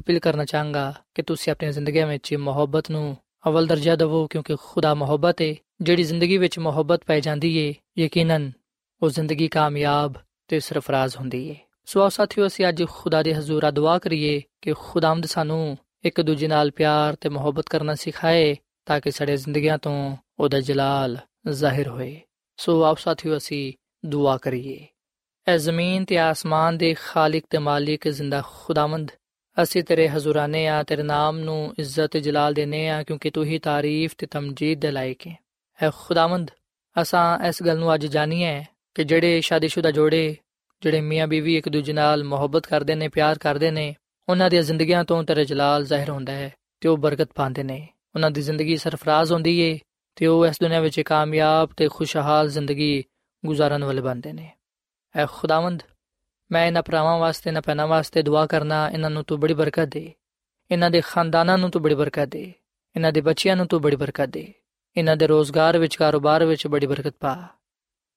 ਅਪੀਲ ਕਰਨਾ ਚਾਹਾਂਗਾ ਕਿ ਤੁਸੀਂ ਆਪਣੀ ਜ਼ਿੰਦਗੀ ਵਿੱਚ ਮੁਹੱਬਤ ਨੂੰ ਅਵਲ ਦਰਜਾ ਦਿਵੋ ਕਿਉਂਕਿ ਖੁਦਾ ਮੁਹੱਬਤ ਹੈ ਜਿਹੜੀ ਜ਼ਿੰਦਗੀ ਵਿੱਚ ਮੁਹੱਬਤ ਪਾਈ ਜਾਂਦੀ ਏ ਯਕੀਨਨ ਉਹ ਜ਼ਿੰਦਗੀ ਕਾਮਯਾਬ ਤੇ ਸਰਫਰਾਜ਼ ਹੁੰਦੀ ਏ ਸੋ ਆਓ ਸਾਥੀਓ ਅਸੀਂ ਅੱਜ ਖੁਦਾ ਦੇ ਹਜ਼ੂਰ ਦੁਆ ਕਰੀਏ ਕਿ ਖੁਦਾਮਦ ਸਾਨੂੰ ਇੱਕ ਦੂਜੇ ਨਾਲ ਪਿਆਰ ਤੇ ਮੁਹੱਬਤ ਕਰਨਾ ਸਿਖਾਏ ਤਾਂ ਕਿ ਸਾਡੇ ਜ਼ਿੰਦਗੀਆਂ ਤੋਂ ਉਹਦਾ ਜਲਾਲ ਜ਼ਾਹਿਰ ਹੋਏ ਸੋ ਆਪ ਸਾਥੀਓ ਅਸੀਂ ਦੁਆ ਕਰੀਏ ਐ ਜ਼ਮੀਨ ਤੇ ਆਸਮਾਨ ਦੇ ਖਾਲਕ ਤੇ ਮਾਲਿਕ ਜ਼ਿੰਦਾ ਖੁਦਾਵੰਦ ਅਸੀਂ ਤੇਰੇ ਹਜ਼ੂਰਾਨੇ ਆ, ਤੇਰੇ ਨਾਮ ਨੂੰ ਇੱਜ਼ਤ ਤੇ ਜਲਾਲ ਦੇਨੇ ਆ, ਕਿਉਂਕਿ ਤੂੰ ਹੀ ਤਾਰੀਫ ਤੇ ਤਮਜੀਦ ਦੇ ਲਾਇਕ ਹੈ ਐ ਖੁਦਾਵੰਦ, ਅਸਾਂ ਇਸ ਗੱਲ ਨੂੰ ਅੱਜ ਜਾਣੀਏ ਕਿ ਜਿਹੜੇ ਸ਼ਾਦੀशुदा ਜੋੜੇ, ਜਿਹੜੇ ਮੀਆਂ ਬੀਵੀ ਇੱਕ ਦੂਜੇ ਨਾਲ ਮੁਹੱਬਤ ਕਰਦੇ ਨੇ, ਪਿਆਰ ਕਰਦੇ ਨੇ, ਉਹਨਾਂ ਦੀਆਂ ਜ਼ਿੰਦਗੀਆਂ ਤੋਂ ਤੇਰਾ ਜਲਾਲ ਜ਼ਾਹਿਰ ਹੁੰਦਾ ਹੈ ਤੇ ਉਹ ਬਰਕਤ ਪਾਉਂਦੇ ਨੇ। ਉਹਨਾਂ ਦੀ ਜ਼ਿੰਦਗੀ ਸਰਫਰਾਜ਼ ਹੁੰਦੀ ਏ ਤੇ ਉਹ ਇਸ ਦੁਨੀਆਂ ਵਿੱਚ ਕਾਮਯਾਬ ਤੇ ਖੁਸ਼ਹਾਲ ਜ਼ਿੰਦਗੀ ਗੁਜ਼ਾਰਨ ਵਾਲੇ ਬਣਦੇ ਨੇ। ਐ ਖੁਦਾਵੰਦ ਮੈਂ ਇਹਨਾਂ ਭਰਾਵਾਂ ਵਾਸਤੇ ਨਾ ਪੈਨਾ ਵਾਸਤੇ ਦੁਆ ਕਰਨਾ, ਇਹਨਾਂ ਨੂੰ ਤੂੰ ਬੜੀ ਬਰਕਤ ਦੇ। ਇਹਨਾਂ ਦੇ ਖਾਨਦਾਨਾਂ ਨੂੰ ਤੂੰ ਬੜੀ ਬਰਕਤ ਦੇ। ਇਹਨਾਂ ਦੇ ਬੱਚਿਆਂ ਨੂੰ ਤੂੰ ਬੜੀ ਬਰਕਤ ਦੇ। ਇਹਨਾਂ ਦੇ ਰੋਜ਼ਗਾਰ ਵਿੱਚ, ਕਾਰੋਬਾਰ ਵਿੱਚ ਬੜੀ ਬਰਕਤ ਪਾ।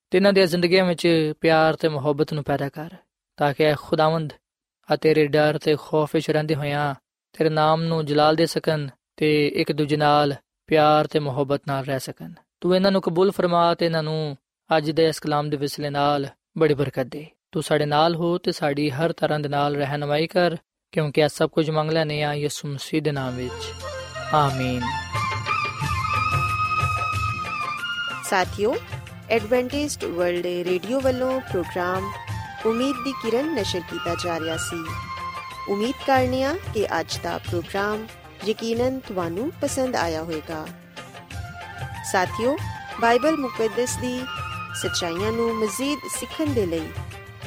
ਤੇ ਇਹਨਾਂ ਦੀਆਂ ਜ਼ਿੰਦਗੀਆਂ ਵਿੱਚ ਪਿਆਰ ਤੇ ਮੁਹੱਬਤ ਨੂੰ ਪੈਦਾ ਕਰ, ਤਾਂ ਕਿ ਖੁਦਾਵੰਦ ਆ ਤੇਰੇ ਡਰ ਤੇ ਖੌਫ ਵਿੱਚ ਰਹਿੰਦੇ ਹੋਇਆਂ ਤੇਰੇ ਨਾਮ ਨੂੰ ਜਲਾਲ ਦੇ ਸਕਣ ਤੇ ਇੱਕ ਦੂਜੇ ਨਾਲ ਪਿਆਰ ਤੇ ਮੁਹੱਬਤ ਨਾਲ ਰਹਿ ਸਕਣ। ਤੂੰ ਇਹਨਾਂ ਨੂੰ ਕਬੂਲ ਫਰਮਾ ਤੇ ਇਹਨਾਂ ਨੂੰ ਅੱਜ ਦੇ ਇਸ ਕਲਾਮ ਦੇ ਵਿਸਲੇ ਨਾਲ ਬੜੀ ਬਰਕਤ ਦੇ। ਤੂੰ ਸਾਡੇ ਨਾਲ ਹੋ ਤੇ ਸਾਡੀ ਹਰ ਤਰ੍ਹਾਂ ਦੇ ਨਾਲ ਰਹਿਨਮਾਈ ਕਰ, ਕਿਉਂਕਿ ਇਹ ਸਭ ਕੁਝ ਮੰਗ ਲੈਨੇ ਆ ਯਿਸੂ ਮਸੀਹ ਦੇ ਨਾਮ ਵਿੱਚ। ਆਮੀਨ। ਸਾਥਿਓ, ਐਡਵੈਂਟਿਸਟ ਵਰਲਡ ਰੇਡੀਓ ਵੱਲੋਂ ਪ੍ਰੋਗਰਾਮ ਉਮੀਦ ਦੀ ਕਿਰਨ ਨਸ਼ਰ ਕੀਤਾ ਜਾ ਰਿਹਾ ਸੀ। ਉਮੀਦ ਕਰਨੀਆ ਕਿ ਅੱਜ ਦਾ ਪ੍ਰੋਗਰਾਮ ਯਕੀਨਨ ਤੁਹਾਨੂੰ ਪਸੰਦ ਆਇਆ ਹੋਵੇਗਾ। ਸਾਥਿਓ, ਬਾਈਬਲ ਮੁਕੱਦਸ ਦੀ ਸਚਾਈਆਂ ਨੂੰ ਮਜ਼ੀਦ ਸਿੱਖਣ ਦੇ ਲਈ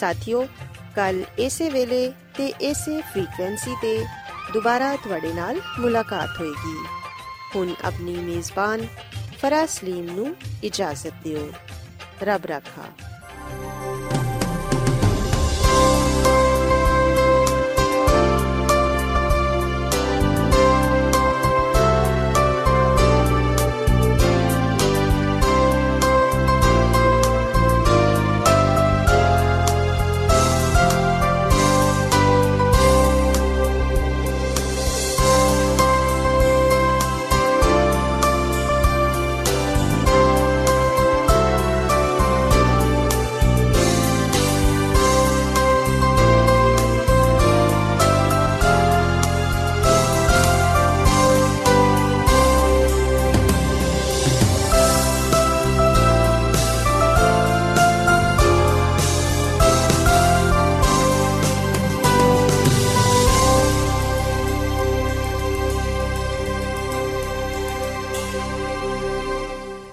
ਸਾਥਿਓ, ਕੱਲ ਇਸੇ ਵੇਲੇ ਤੇ ਇਸੇ ਫ੍ਰੀਕਵੈਂਸੀ ਤੇ ਦੁਬਾਰਾ ਤੁਹਾਡੇ ਨਾਲ ਮੁਲਾਕਾਤ ਹੋਏਗੀ। ਹੁਣ ਆਪਣੀ ਮੇਜ਼ਬਾਨ ਫਰਾਸਲੀਮ ਨੂੰ ਇਜਾਜ਼ਤ ਦਿਓ। ਰੱਬ ਰਾਖਾ।